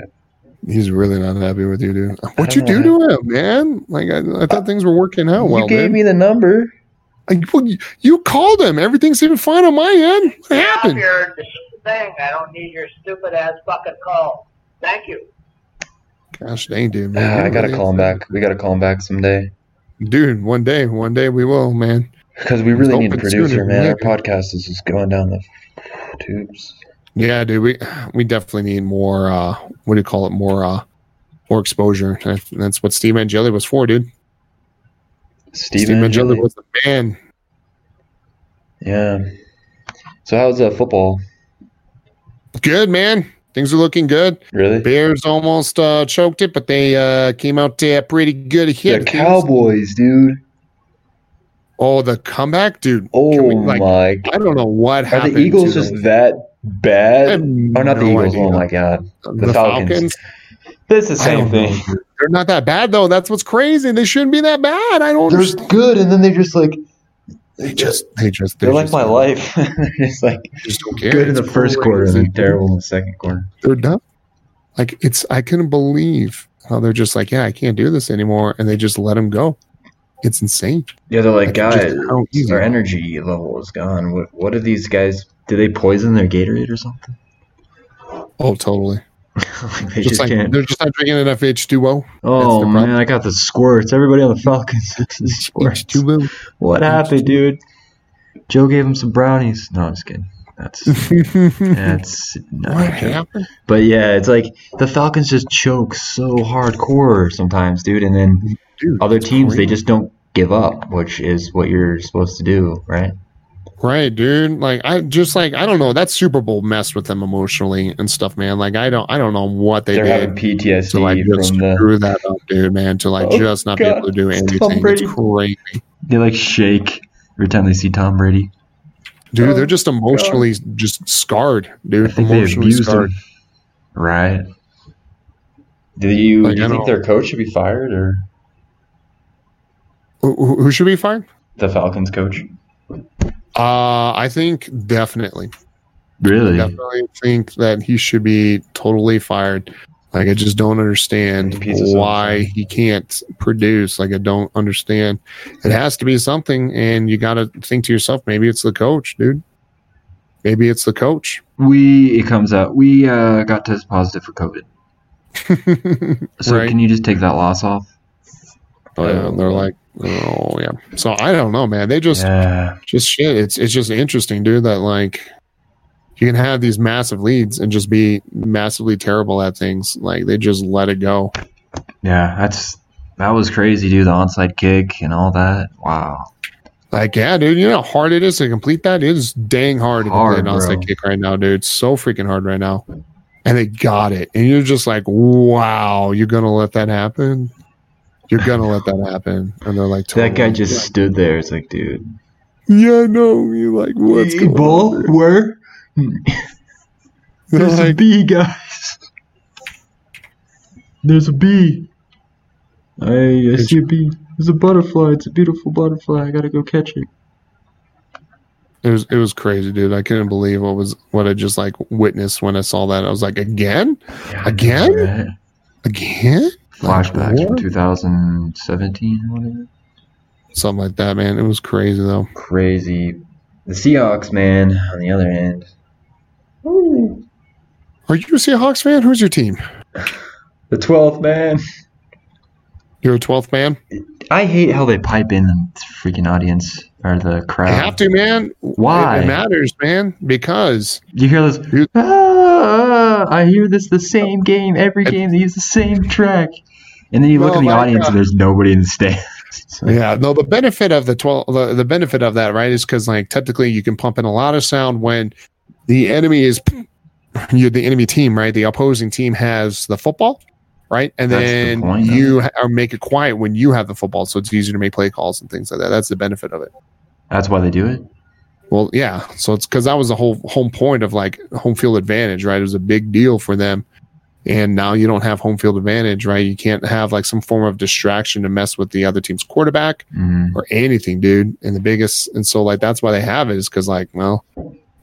He's really not happy with you, dude. What you do to him, man? Like I, I thought things were working out you well, You gave man. me the number. Like, well, you, you called him. Everything seemed fine on my end. What Get off happened? your thing. I don't need your stupid ass fucking call. Thank you. Gosh dang, dude. Man. Ah, I gotta really call him upset. back. We gotta call him back someday dude. One day, one day we will, man. because we really need a Hoping producer, sooner than man. Our podcast is just going down the tubes. Yeah, dude, we we definitely need more. uh What do you call it? More, uh more exposure. That's what Steve Angeli was for, dude. Steve, Steve Angeli Angeli. was the man. Yeah. So how's uh, football? Good man. Things are looking good. Really? Bears almost uh choked it, but they uh came out uh, pretty good hit. The. Cowboys, dude. Oh, the comeback, dude. Oh we, like, my! God. I don't know what Are happened. Are the Eagles just that bad? Oh, not the Eagles. idea. Oh my God! The, Falcons. Falcons. It's the same don't know, thing. They're not that bad though. That's what's crazy. They shouldn't be that bad. I don't They're understand. good, and then they just like They just, they just, they're like just, my life. [laughs] they're like just don't care. good in the It's first quarter and then terrible in the second quarter. They're done. Like it's, I couldn't believe how they're just like, yeah, I can't do this anymore, and they just let them go. It's insane. Yeah, they're like, Like, guys, just our energy level is gone. What what are these guys? Do they poison their Gatorade or something? Oh, totally. [laughs] like they Just, just, like can't. they're just not drinking enough H2O. Oh man. I got the squirts. Everybody on the Falcons. the squirts. H2O. What happened, dude? Joe gave him some brownies. No, I'm just kidding. That's [laughs] that's not what joke. happened? But yeah, it's like the Falcons just choke so hardcore sometimes, dude. And then Dude, other teams, they just don't give up, which is what you're supposed to do, right? Right, dude. Like I just like I don't know. That Super Bowl messed with them emotionally and stuff, man. Like I don't I don't know what they They're did having PTSD to like just from the. screw that up, dude, man. To like Oh, just not be able to do anything. It's crazy. They like shake every time they see Tom Brady. Dude, Oh, they're just emotionally just scarred, dude. Emotionally scarred. him. Right. Do you, Like, do you think their coach should be fired or who who should be fired? the Falcons coach? Uh, I think definitely, Really? definitely think that he should be totally fired. Like I just don't understand why he can't produce. Like I don't understand. It has to be something, and you got to think to yourself, maybe it's the coach, dude. Maybe it's the coach. We it comes out we uh, got tested positive for COVID. [laughs] So Right. can you just take that loss off? Oh, yeah, they're like, oh yeah. So I don't know, man. They just Yeah. just shit. It's it's just interesting, dude. That like you can have these massive leads and just be massively terrible at things. Like they just let it go. Yeah, that's that was crazy, dude. The onside kick and all that. Wow. Like yeah, dude. You know how hard it is to complete that. It is dang hard to Hard, complete an bro. onside kick right now, dude. It's so freaking hard right now. And they got it, and you're just like, wow, you're gonna let that happen. You're gonna let that happen, and they're like, That guy totally. just stood there. It's like, dude. yeah, no, you're like, what's Hey, going ball? on? Where? There's a bee, guys. There's a bee. I I see a bee. There's a butterfly. It's a beautiful butterfly. I gotta go catch it. It was it was crazy, dude. I couldn't believe what was what I just like witnessed when I saw that. I was like, again, Again? Right. again, Flashbacks Like, from what? 2017, whatever. something like that, man. It was crazy though. Crazy. The Seahawks, man, on the other end. Are you a Seahawks fan? Who's your team? [sighs] The 12th, man. You're a 12th man. I hate how they pipe in the freaking audience or the crowd. You have to, man. Why? It, it matters, man, because You hear this? Ah, I hear this the same game every game. They use the same track, and then you look Oh in the audience God. and there's nobody in the stands. [laughs] Like, yeah, no. The benefit of the 12, the, the benefit of that, right, is because like technically you can pump in a lot of sound when the enemy is [clears throat] you're the enemy team, right? The opposing team has the football, right? And That's the then point, you ha- or make it quiet when you have the football, so it's easier to make play calls and things like that. That's the benefit of it. That's why they do it. Well, yeah. So it's because that was the whole home point of like home field advantage, right? It was a big deal for them. And now you don't have home field advantage, right? You can't have like some form of distraction to mess with the other team's quarterback Mhm. or anything, dude. And the biggest, and so like that's why they have it is because like, well,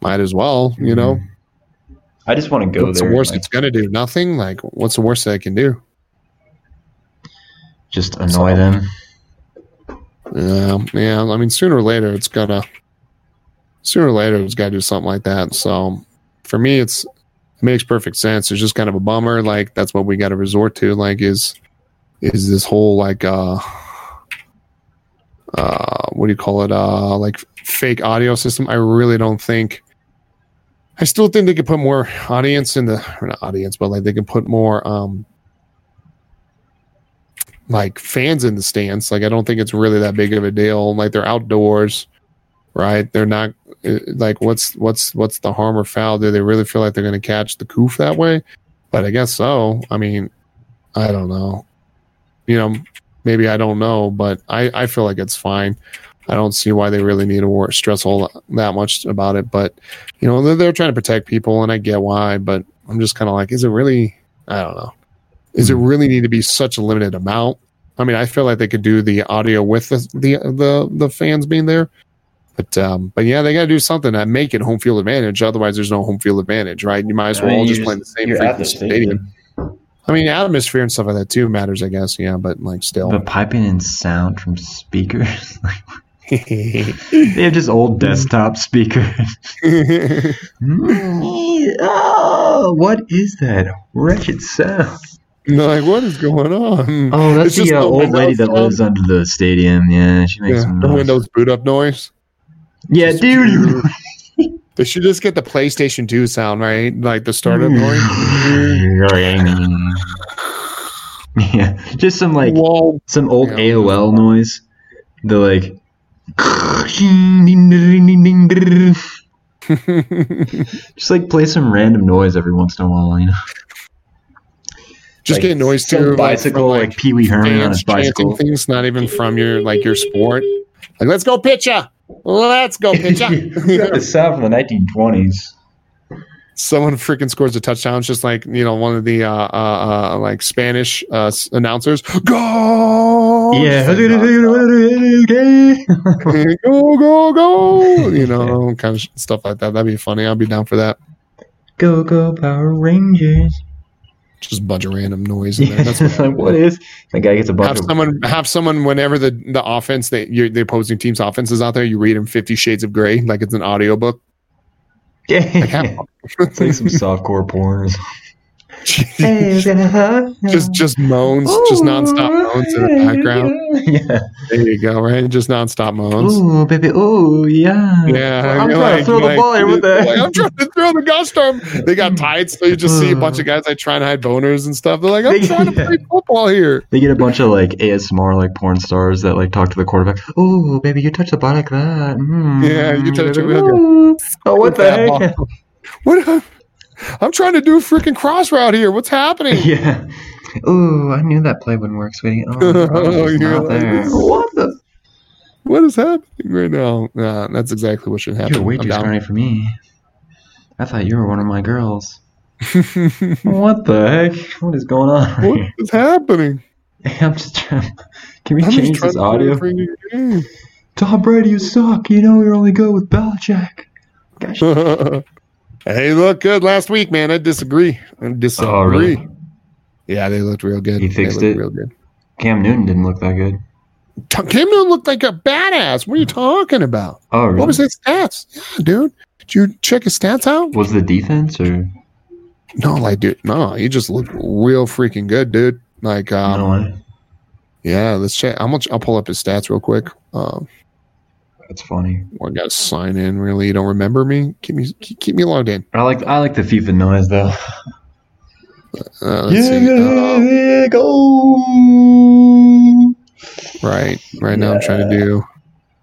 might as well, you know. I just want to go what's there. the worst like, it's gonna do? Nothing. Like, what's the worst that I can do? just annoy them. Yeah, yeah. I mean, sooner or later, it's gonna. Sooner or later, it's got to do something like that. So, for me, it's it makes perfect sense. It's just kind of a bummer. Like that's what we got to resort to. Like is is this whole like uh uh what do you call it uh like fake audio system? I really don't think. I still think they could put more audience in the or not audience, but like they can put more um like fans in the stands. Like I don't think it's really that big of a deal. Like they're outdoors, right? They're not uh, like what's what's what's the harm or foul? Do they really feel like they're going to catch the coof that way? But I guess so. I mean, I don't know. You know, maybe I don't know, but I I feel like it's fine. I don't see why they really need to wor- stress all that much about it. But you know, they're, they're trying to protect people, and I get why. But I'm just kind of like, is it really? I don't know. Is it really need to be such a limited amount? I mean, I feel like they could do the audio with the the the, the fans being there, but um, but yeah, they got to do something that make it home field advantage. Otherwise, there's no home field advantage, right? You might as I well mean, just you're play in the same you're at the freaking stadium. I mean, atmosphere and stuff like that too matters, I guess. Yeah, but like still, But piping in sound from speakers, [laughs] [laughs] they have just old desktop speakers. [laughs] oh, what is that wretched sound? no, like what is going on? Oh, that's It's the uh, old Windows lady that lives under the stadium. Yeah, she makes yeah, some the noise. Windows boot up noise. Yeah, Just- dude. [laughs] They should just get the PlayStation 2 sound, right? Like the startup noise. yeah, just some like Whoa. some old Yeah. AOL noise. The like. [laughs] Just like play some random noise every once in a while, you know. just Like, get noise some too. like, bicycle, from, like, Pee Wee Herman on his bicycle. chanting things, not even from your like your sport. Like, let's go pitcher. Let's go pitcher. [laughs] the sound from the 1920s. Someone freaking scores a touchdown. It's just like you know one of the uh, uh, uh like Spanish uh announcers. Go. Yeah. [laughs] go go go. You [laughs] know, kind of stuff like that. That'd be funny. I'd be down for that. go go Power Rangers. Just a bunch of random noise in there. That's [laughs] what like what is that guy gets a bunch have of someone have someone whenever the the offense that you're the opposing team's offense is out there, you read them Fifty Shades of Grey like it's an audiobook. yeah. have- it's like some softcore porn. or something. [laughs] just just moans, just nonstop moans in the background. Yeah. There you go, right? Just nonstop moans. Ooh, baby. Ooh, yeah. Yeah, I'm you're trying to like- throw the like- ball here. What the like. I'm trying to throw the gosh darn. They got [laughs] tights, so you just see a bunch of guys like trying to hide boners and stuff. They're like, I'm They- trying to yeah. play football here. They get a bunch of like ASMR like porn stars that like talk to the quarterback. Oh, baby, you touch the ball like that. Mm. Yeah, you touch it real Oh, what the That heck? ball. What? I'm trying to do a freaking cross route here. What's happening? [laughs] Yeah. Ooh, I knew that play wouldn't work, sweetie. Oh, Oh, [laughs] you're like there. [laughs] What the? What is happening right now? Nah, that's exactly what should happen. You're way too down. scrawny for me. I thought you were one of my girls. What the heck? What is going on? what here? is happening? I'm just trying. Can we I'm change this audio? a freaking game. Tom Brady, you suck. You know you're only good with Belichick. Gosh. Hey, look good last week, man. I disagree. I disagree. Oh, really? Yeah, they looked real good. He fixed looked it? real good. Cam Newton didn't look that good. Cam Newton looked like a badass. What are you talking about? Oh, really? What was his stats? Yeah, dude. Did you check his stats out? Was the defense or No, like, dude, no, he just looked real freaking good, dude. Like, um, no way? yeah, let's check. How much? I'll pull up his stats real quick. Um, That's funny. I got to sign in. Really, you don't remember me? Keep me, keep, keep me logged in. I like I like the FIFA noise though. [laughs] Uh, let's. Um, yeah, go! right, right now I'm trying to do.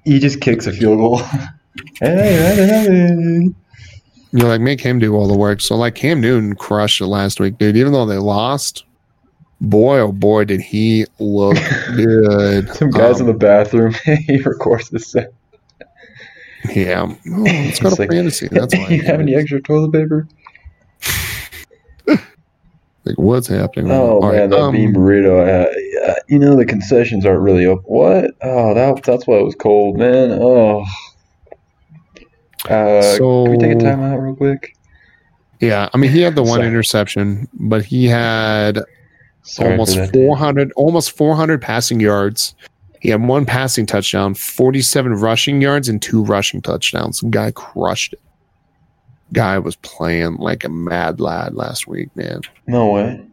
He just kicks a field goal. [laughs] hey, You know, like make him do all the work. So like Cam Newton crushed it last week, dude. Even though they lost, boy oh boy did he look [laughs] good. Some guys Um, in the bathroom. he records this. set. Yeah, oh, let's go It's to like, fantasy. [laughs] That's why. you have any extra toilet paper? Like what's happening? Oh All man, right, that um, bean burrito. Uh, you know the concessions aren't really open. What? Oh, that that's why it was cold, man. Oh. Uh, can we take a timeout real quick? Yeah, I mean he had the one Sorry. interception, but he had Sorry almost 400 almost 400 passing yards. He had one passing touchdown, 47 rushing yards, and two rushing touchdowns. Guy crushed it. Guy was playing like a mad lad last week, man. No way.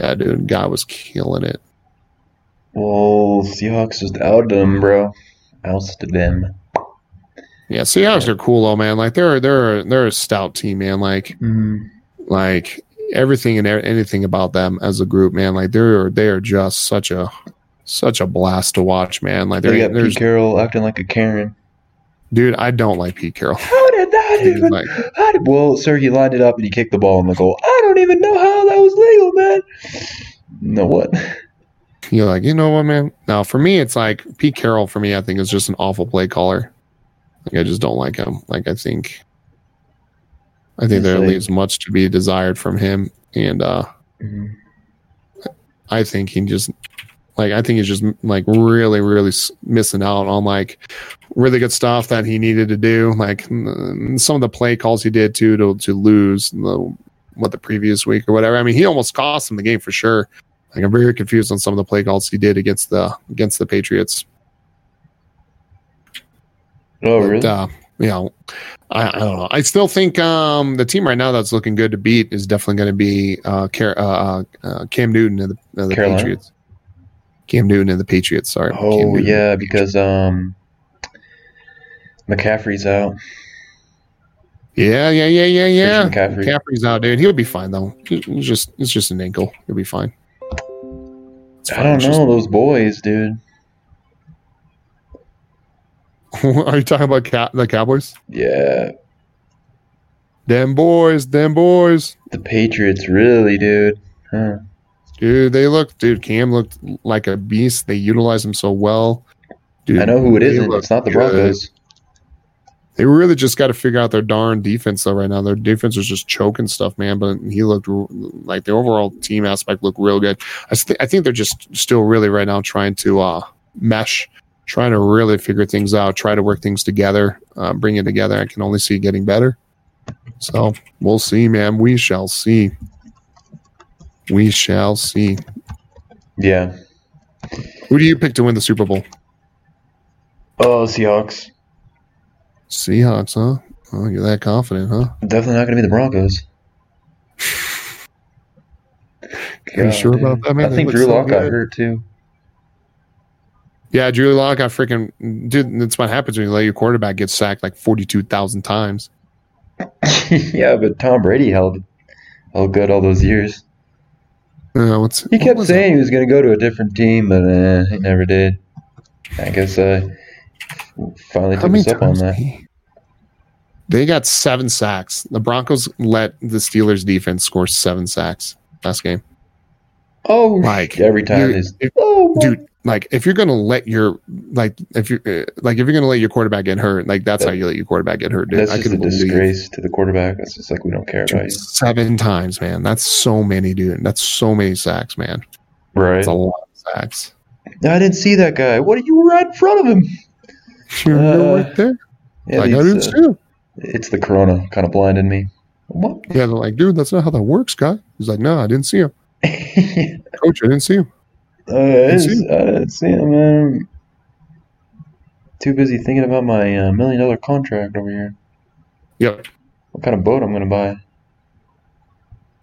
Yeah, dude, guy was killing it. Well, Seahawks just outed them, bro. Ousted them. Yeah, Seahawks are cool though, man. Like they're they're they're a stout team, man. Like Mm. like everything and anything about them as a group, man. Like they're they are just such a such a blast to watch, man. Like They got there's Pete Carroll acting like a Karen. dude, I don't like Pete Carroll. How did that Dude, even? like How did, well, sir, he lined it up and he kicked the ball in the goal. I don't even know how that was legal, man. No what? [laughs] you're like, you know what, man? Now for me, it's like Pete Carroll. For me, I think is just an awful play caller. Like I just don't like him. Like I think, I think there leaves much to be desired from him, and uh Mhm. I think he just like I think he's just like really really missing out on like really good stuff that he needed to do. Like some of the play calls he did too to to lose the what the previous week or whatever. I mean, he almost cost him the game for sure. Like I'm very confused on some of the play calls he did against the against the Patriots. Oh, But, really? uh, you know, I, I don't know. I still think um, the team right now that's looking good to beat is definitely going to be uh, Car- uh, uh, Cam Newton and the, uh, the Patriots. Cam Newton and the Patriots. Sorry. Oh, yeah, because um, McCaffrey's out. Yeah, yeah, yeah, yeah, yeah. McCaffrey. McCaffrey's out, dude. He'll be fine though. He's just it's just an ankle. He'll be fine. It's I don't It's just- know those boys, dude. [laughs] Are you talking about Cow- the Cowboys? Yeah, Them boys, them boys. the Patriots, really, dude. Huh. Dude, they look. Dude, Cam looked like a beast. They utilized him so well. Dude, I know who it isn't. It's not the. Broncos. They really just got to figure out their darn defense though. Right now, their defense is just choking stuff, man. But he looked like the overall team aspect looked real good. I, st- I think they're just still really right now trying to uh, mesh, trying to really figure things out, try to work things together, uh, bring it together. I can only see it getting better. So we'll see, man. We shall see. We shall see. Yeah. Who do you pick to win the Super Bowl? Oh, Seahawks. Seahawks, huh? Oh, you're that confident, huh? Definitely not going to be the Broncos. [laughs] Are you sure dude. about that, man? I They think Drew so Lock got hurt too. Yeah, Drew Lock got freaking dude. That's what happens when you let your quarterback get sacked like forty-two thousand times. [laughs] yeah, but Tom Brady held held good all those years. Uh, what's, He kept was saying he was going to go to a different team, but uh, he never did. I guess uh, finally took us up on that. he- They got seven sacks. The Broncos let the Steelers defense score seven sacks last game. Oh, Like, every time is oh, dude like if you're gonna let your like if you are like if you're gonna let your quarterback get hurt like that's how you let your quarterback get hurt dude That's i just a disgrace to the quarterback. That's just like we don't care about you, seven times man that's so many dude that's so many sacks man right? that's a lot of sacks I didn't see that guy. What are you right in front of him? you're Uh, right there Yeah, like, I these, didn't uh, see it's the corona kind of blinded me. What? yeah they're like dude that's not how that works guy he's like no i didn't see him [laughs] coach i didn't see him Uh, I see didn't, see him, man. Too busy thinking about my uh, million dollar contract over here. yep What kind of boat I'm gonna buy?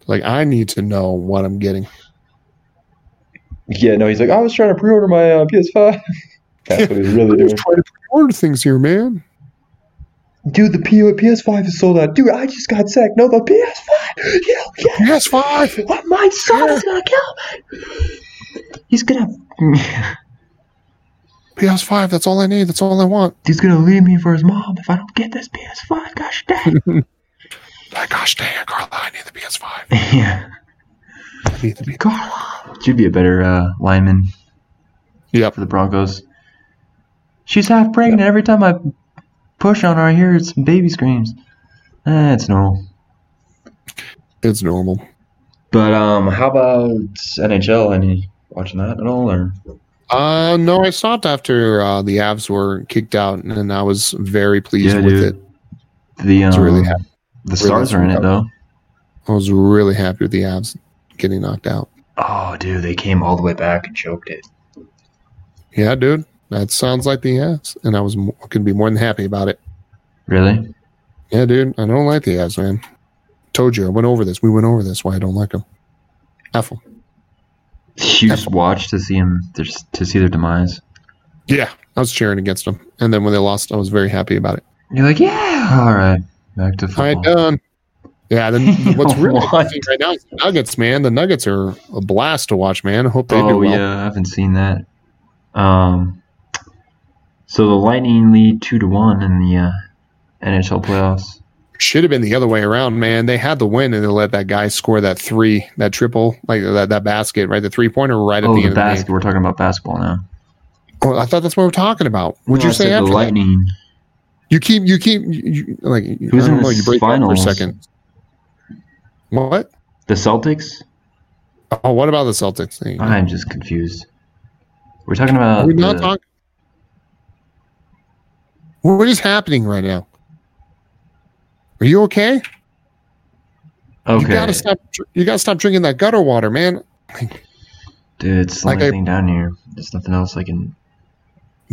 like i need to know what i'm getting Yeah, no, he's like, I was trying to pre-order my uh, PS5. [laughs] That's what he's really [laughs] doing. trying to pre order things here man Dude, the P- PS5 is sold out. Dude, I just got sacked. No, the PS5. Yeah, yeah. yes five my son is gonna kill me. He's gonna. [laughs] ps5 that's all i need that's all i want He's gonna leave me for his mom if I don't get this PS5. Gosh dang. [laughs] like gosh dang carla i need the ps5 [laughs] yeah. I need the Carla. She'd be a better uh, lineman yep for the Broncos. She's half pregnant. Every time I push on her, I hear some baby screams. Eh, it's normal. it's normal But um, how about NHL? Any watching that at all? Or Uh, no, I stopped after uh, the Avs were kicked out, and I was very pleased Yeah, with dude. it. the um, really happy. the Stars are in it though. I was really happy with the Avs getting knocked out. Oh, dude, they came all the way back and choked it. Yeah, dude, that sounds like the Avs, and I was mo- could be more than happy about it. Really? Yeah, dude, I don't like the Avs, man. Told you, I went over this. We went over this. Why I don't like them. F 'em. You just watched to see them to see their demise. Yeah, I was cheering against them, and then when they lost, I was very happy about it. You're like, yeah, all right, back to All right, football. done. Yeah, then [laughs] what's really What? right now is the Nuggets, man. The Nuggets are a blast to watch, man. I hope they do oh well. yeah, I haven't seen that. Um, so the Lightning lead two to one in the uh, NHL playoffs. Should have been the other way around, man. They had the win and they let that guy score that three, that triple, like that, that basket, right? The three pointer right at Oh, the the end basket. of the We're talking about basketball now. game. Oh, I thought that's what we're talking about. Would No, you say after the that? Lightning? You keep, you keep, you, like, Who's in know. You break up for a second. What? The Celtics? Oh, what about the Celtics? There you go. I'm just confused. We're talking about We're not the- talking? What is happening right now? Are you okay? Okay. You gotta stop. You gotta stop drinking that gutter water, man. dude. It's the like only I- thing down here. There's nothing else I can.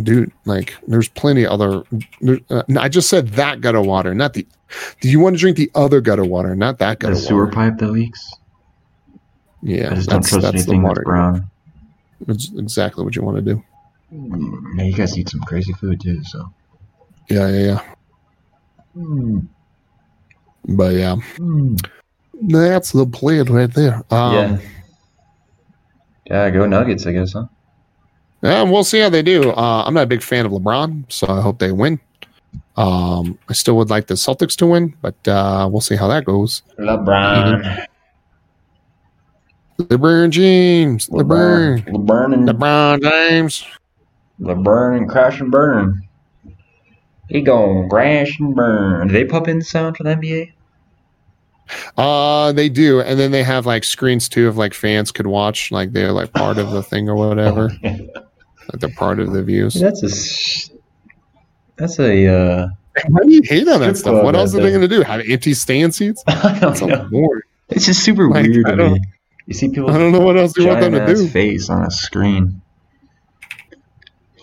dude like there's plenty other there, uh, i just said that gutter water not the do you want to drink the other gutter water not that gutter The sewer water pipe that leaks. yeah I just don't that's, trust anything that's water brown. that's exactly what you want to do Yeah, you guys eat some crazy food too. So. yeah yeah yeah Mm, but yeah mm. that's the plan right there um yeah. Yeah, go Nuggets, I guess, huh? yeah, we'll see how they do uh i'm not a big fan of lebron so i hope they win um i still would like the celtics to win but uh we'll see how that goes LeBron. lebron james lebron LeBron and lebron james LeBron and crash and burn. He going crash and burn. Do they pop in sound for the NBA? Uh, they do, and then they have like screens too, of like fans could watch, like they're like part of the thing or whatever. [laughs] Like they're part of the views. that's a That's a. Uh, Why do you hate on that stuff? What else are they gonna do? Have empty stand seats? [laughs] I That don't know. boring. It's just super Like, weird I don't- You see people. I don't know what else you want them to do. face on a screen.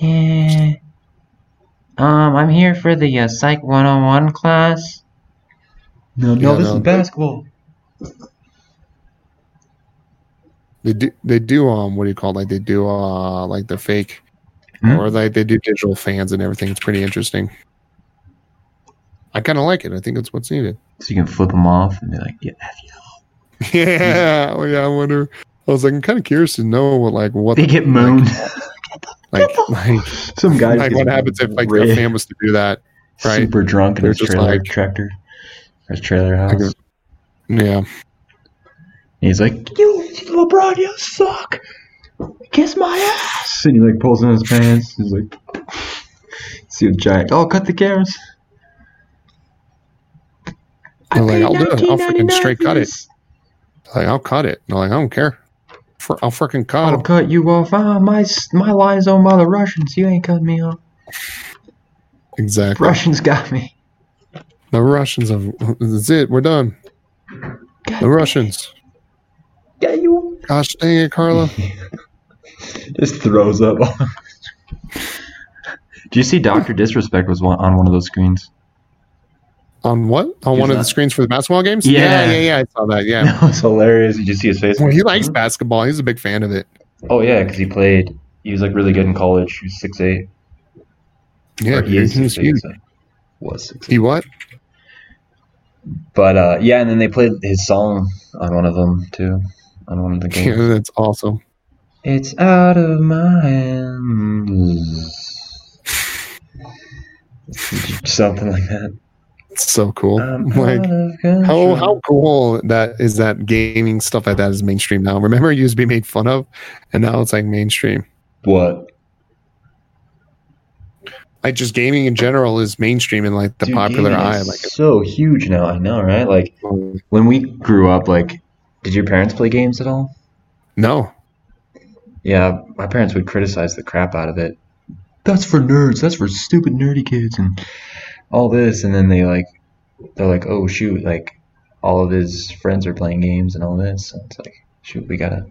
Yeah. Um, I'm here for the uh, Psych 101 class. No, no, Yeah, this no. is basketball. They do they do um what do you call it? like they do uh like the fake Hmm? or like they do digital fans and everything. It's pretty interesting. I kind of like it. I think it's what's needed. So you can flip them off and be like, yeah, F you. [laughs] Yeah, oh yeah. I wonder. I was like, I'm kind of curious to know what like what They get moaned. like like, like Some guys like what happens if like red, a fan was to do that. right? super drunk in They're his trailer like- tractor, his trailer house. Like Yeah, He's like, "You LeBron, you suck. Kiss my ass." And he like pulls in his pants. He's like, "See the giant? Oh, cut the cameras." I'm like, I'll do it. I'll freaking straight cut it. like I'll cut it. And I'm like, I don't care. For, I'll freaking cut I'll him. cut you off. Ah, my my line's owned by the Russians. You ain't cutting me off. Exactly. Russians got me. The Russians have. That's it. We're done. The Russians. Got you. Gosh dang it, Carla. [laughs] Just throws up. [laughs] Do you see Doctor Disrespect was on one of those screens? On what? On He's one of the screens for the basketball games? Yeah. yeah, yeah. yeah, I saw that. Yeah. [laughs] That was hilarious. Did you see his face? Well, he likes basketball. He's a big fan of it. Oh yeah, because he played. He was like really good in college. He was six eight. Yeah, he is six eight. Was six He what? But uh, yeah, and then they played his song on one of them too, on one of the [laughs] games. Yeah, that's awesome. it's out of my hands. [laughs] Something like that. It's so cool. I'm um, [laughs] like oh, how how cool that is that gaming stuff like that is mainstream now. Remember it used to be made fun of and now it's like mainstream. what? Like just gaming in general is mainstream in like the Dude, popular eye. Like so huge now. I know, right? Like mm. when we grew up, like, did your parents play games at all? no. Yeah, my parents would criticize the crap out of it. That's for nerds. That's for stupid nerdy kids and all this. And then they like, they're like, oh shoot, like all of his friends are playing games and all this. So it's like, shoot, we gotta,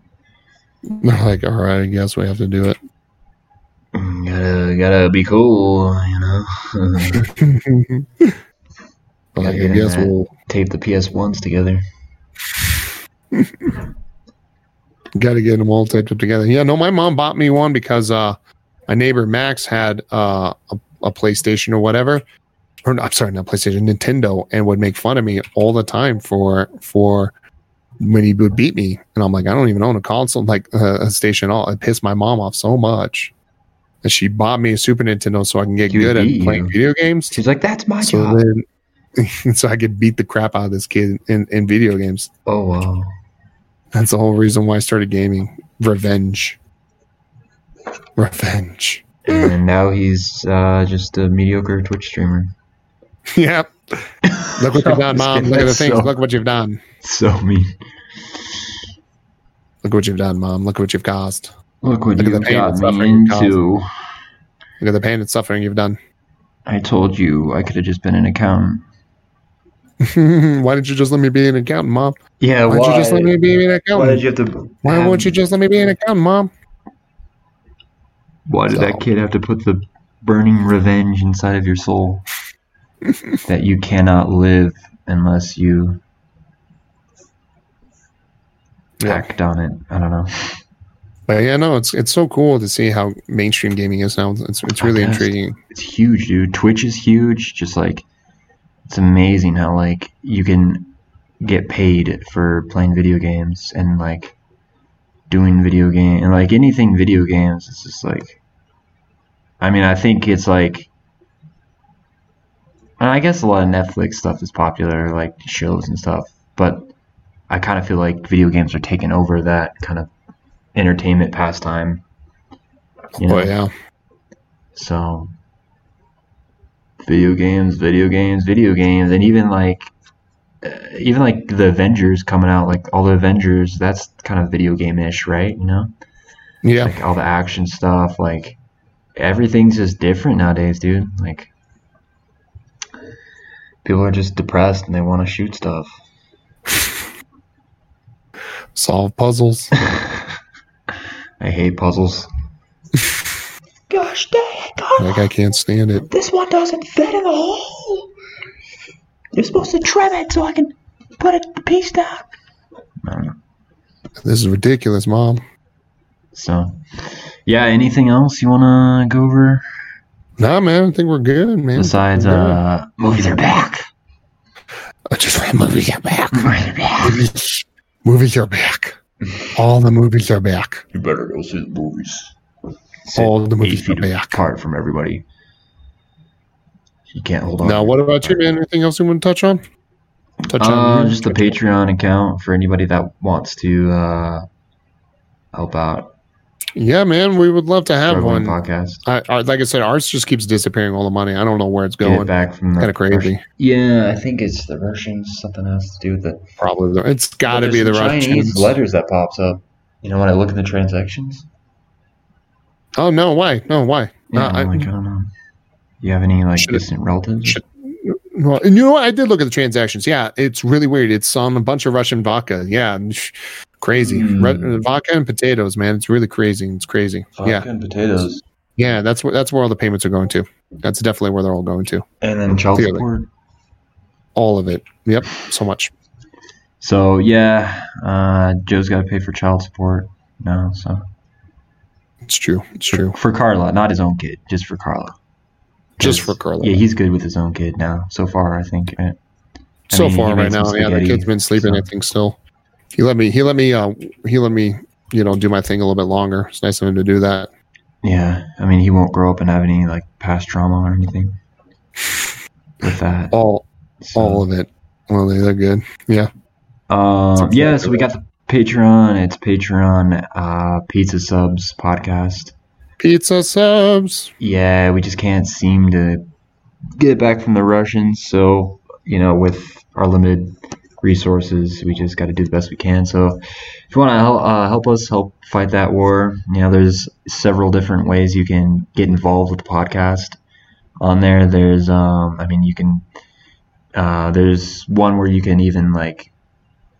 [laughs] They're like, all right, I guess we have to do it. gotta, gotta be cool, you know. [laughs] [laughs] like, I guess we'll Tape the PS ones together. got to get them all taped up together. Yeah, no, my mom bought me one because uh, my neighbor Max had uh, a, a PlayStation or whatever, or no, I'm sorry, not PlayStation, Nintendo, and would make fun of me all the time for for when he would beat me. And I'm like, I don't even own a console, like uh, a station. at All it pissed my mom off so much that she bought me a Super Nintendo so I can get good at beat playing you. video games. She's like, that's my So job. then, [laughs] so I could beat the crap out of this kid in, in video games. oh wow. That's the whole reason why I started gaming. Revenge. Revenge. and now he's uh, just a mediocre Twitch streamer. [laughs] yep. Look what you've [laughs] done, mom. Look at the things. so- Look what you've done. So mean. Look what you've done, mom. Look what you've caused. Look what Look you've got me suffering you caused. into. Look at the pain and suffering you've done. I told you I could have just been an accountant. [laughs] why didn't you just let me be an accountant, mom? Yeah, Why Why didn't you just let me be an accountant? you have to? Why won't you just let me be an accountant, mom? Why did So- that kid have to put the burning revenge inside of your soul that you cannot live unless you Yeah. act on it? I don't know. But yeah, no, it's it's so cool to see how mainstream gaming is now. It's it's really intriguing. It's huge, dude. Twitch is huge. Just like it's amazing how like you can get paid for playing video games and like doing video game and like anything video games. It's just like I mean, I think it's like and I guess a lot of Netflix stuff is popular, like shows and stuff. But I kind of feel like video games are taking over that kind of entertainment pastime. You know? Yeah, So, video games, video games, video games, and even like, uh, even like the Avengers coming out, like all the Avengers, that's kind of video game-ish, right? You know, yeah, like all the action stuff, like everything's just different nowadays, dude. Like, people are just depressed and they want to shoot stuff. [laughs] solve puzzles. [laughs] I hate puzzles. [laughs] Gosh dang it, Carl. like I can't stand it. This one doesn't fit in the hole. You're supposed to trim it so I can put a piece down. I don't know. This is ridiculous, mom. So, yeah. Anything else you want to go over Nah, man, I think we're good, man. besides We're good. uh, movies are back? Uh, just movies are back. Movies are back. Movies, movies are back. All the movies are back. You better go see the movies. All the Eight movies are back. apart from everybody. You can't hold on. Now, what about you, man? Anything else you want to touch on? Touch Uh, you? just the Patreon account for anybody that wants to uh, help out. Yeah, man, we would love to have Struggling one. podcast. I, I, like I said, ours just keeps disappearing all the money. I don't know where it's Get going. back from Kind of crazy. Russian- Yeah, I think it's the Russians. Something has to do with it. Probably, the- it's got to be the there's some Chinese Russians. letters that pops up. You know when I look in the transactions. Oh no, why? No, why? Yeah, Uh, I- I'm like I don't know. You have any like distant relatives? should- Well, and you know what? I did look at the transactions. Yeah, it's really weird. It's on a bunch of Russian vodka. Yeah, crazy Mm. Vodka and potatoes, man. It's really crazy. It's crazy. yeah, and potatoes, yeah. That's where that's where all the payments are going to. That's definitely where they're all going to. and then child Clearly. support. All of it. Yep. So much. So yeah, uh, Joe's got to pay for child support now. So It's true. It's true. for Carla, not his own kid, just for Carla. Just for Carla. Yeah, he's good with his own kid now. So far, I think. I so mean, far right now, yeah. The kid's been sleeping. I think still. He let me. He let me. Uh, he let me. You know, do my thing a little bit longer. It's nice of him to do that. Yeah, I mean, he won't grow up and have any like past trauma or anything [sighs] with that. All So, all of it. Well, they're good. Yeah. um, yeah, so we got the Patreon. It's Patreon uh, Pizza Subs podcast. Pizza subs. Yeah, we just can't seem to get it back from the Russians. So, you know, with our limited resources, we just got to do the best we can. So, if you want to help, uh, help us help fight that war, you know, there's several different ways you can get involved with the podcast. On there, there's, um, I mean, you can, uh, there's one where you can even like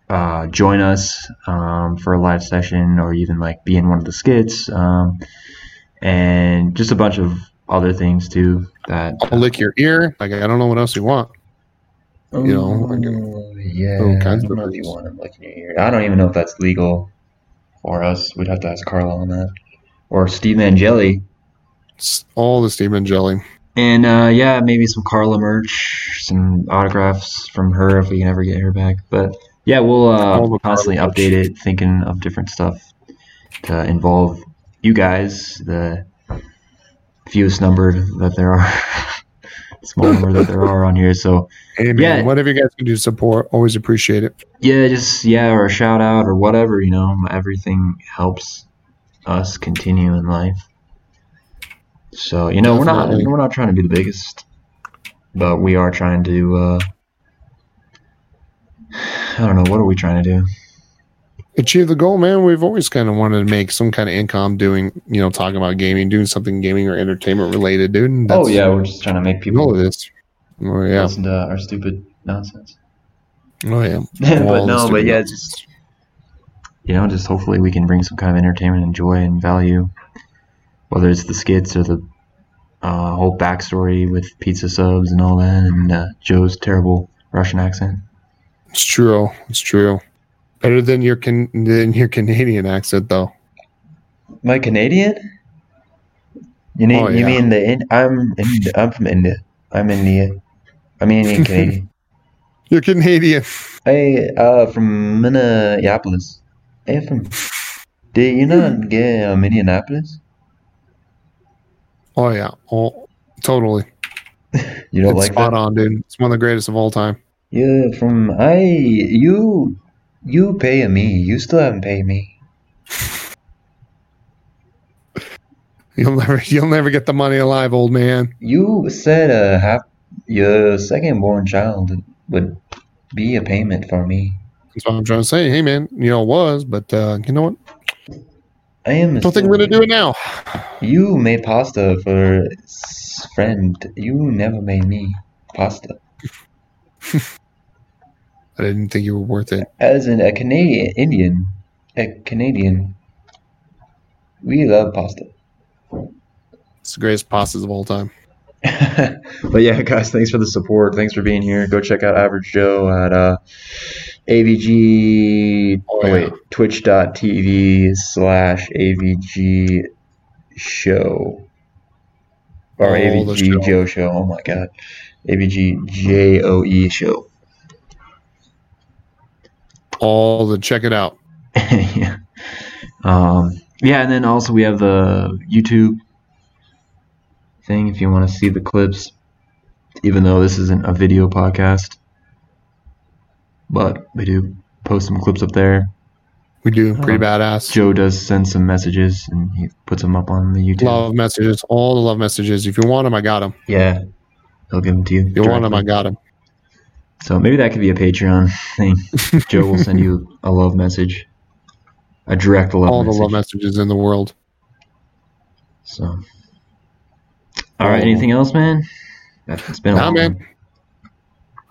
uh, join us um, for a live session or even like be in one of the skits. Um, and just a bunch of other things too that I'll lick your ear. Like I don't know what else you want. you know, Oh, yeah all kinds I don't of know if you things. want them looking in your ear. I don't even know if that's legal for us we'd have to ask Carla on that or Steve Angeli It's all the Stephen Jelly. and uh, yeah maybe some Carla merch some autographs from her if we can ever get her back but yeah we'll uh, constantly Carla merch. update it thinking of different stuff to involve you guys the fewest number that there are [laughs] small number that there are on here so Hey man, Yeah. whatever you guys can do to support, always appreciate it. yeah just yeah or a shout out or whatever you know everything helps us continue in life so you know we're not we're not trying to be the biggest but we are trying to uh i don't know what are we trying to do Achieve the goal, man. We've always kind of wanted to make some kind of income doing, you know, talking about gaming, doing something gaming or entertainment related, dude. and oh yeah we're just trying to make people all it is. Oh yeah. listen to our stupid nonsense Oh yeah. [laughs] but no but yeah just you know just hopefully we can bring some kind of entertainment and joy and value whether it's the skits or the uh, whole backstory with pizza subs and all that and uh, joe's terrible russian accent It's true. It's true. Better than your can than your Canadian accent though. my canadian you mean Oh, you mean the in, i'm in, i'm from india i'm india i'm indian canadian [laughs] You're Canadian. hey uh from minneapolis hey from did you not get um, Minneapolis? Oh yeah. Oh totally. [laughs] You don't it's like spot that? on, dude. It's one of the greatest of all time. Yeah, from I you you pay me. You still haven't paid me. You'll never you'll never get the money alive, old man. You said uh half your second born child would be a payment for me. That's what I'm trying to say. Hey man, you know it was, but uh, you know what? I am. Don't think we're gonna do it now. You made pasta for friend. You never made me pasta. [laughs] I didn't think you were worth it. As in a Canadian Indian, a Canadian, we love pasta. It's the greatest pastas of all time. [laughs] but yeah, guys, thanks for the support. Thanks for being here. Go check out Average Joe at uh, AVG. Oh, Oh, yeah. wait, twitch.tv slash AVG show. Or Oh, AVG show. Joe show. Oh my god. AVG J O E show. All the check it out. [laughs] yeah. Um, yeah, and then also we have the YouTube thing if you want to see the clips, even though this isn't a video podcast. But we do post some clips up there. We do pretty Um, badass. Joe does send some messages and he puts them up on the YouTube. Love messages, all the love messages. If you want them, I got them. Yeah, he'll give them to you. If you want them, I got them. So maybe that could be a Patreon thing. [laughs] Joe will send you a love message, a direct love All the love messages in the world. So, all right. Anything else, man? It's been a Nah, man. one.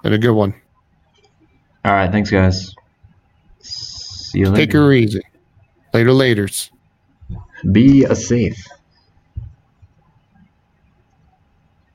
And a good one. All right. Thanks, guys. See you later. Take her easy. Later, laters. Be a safe.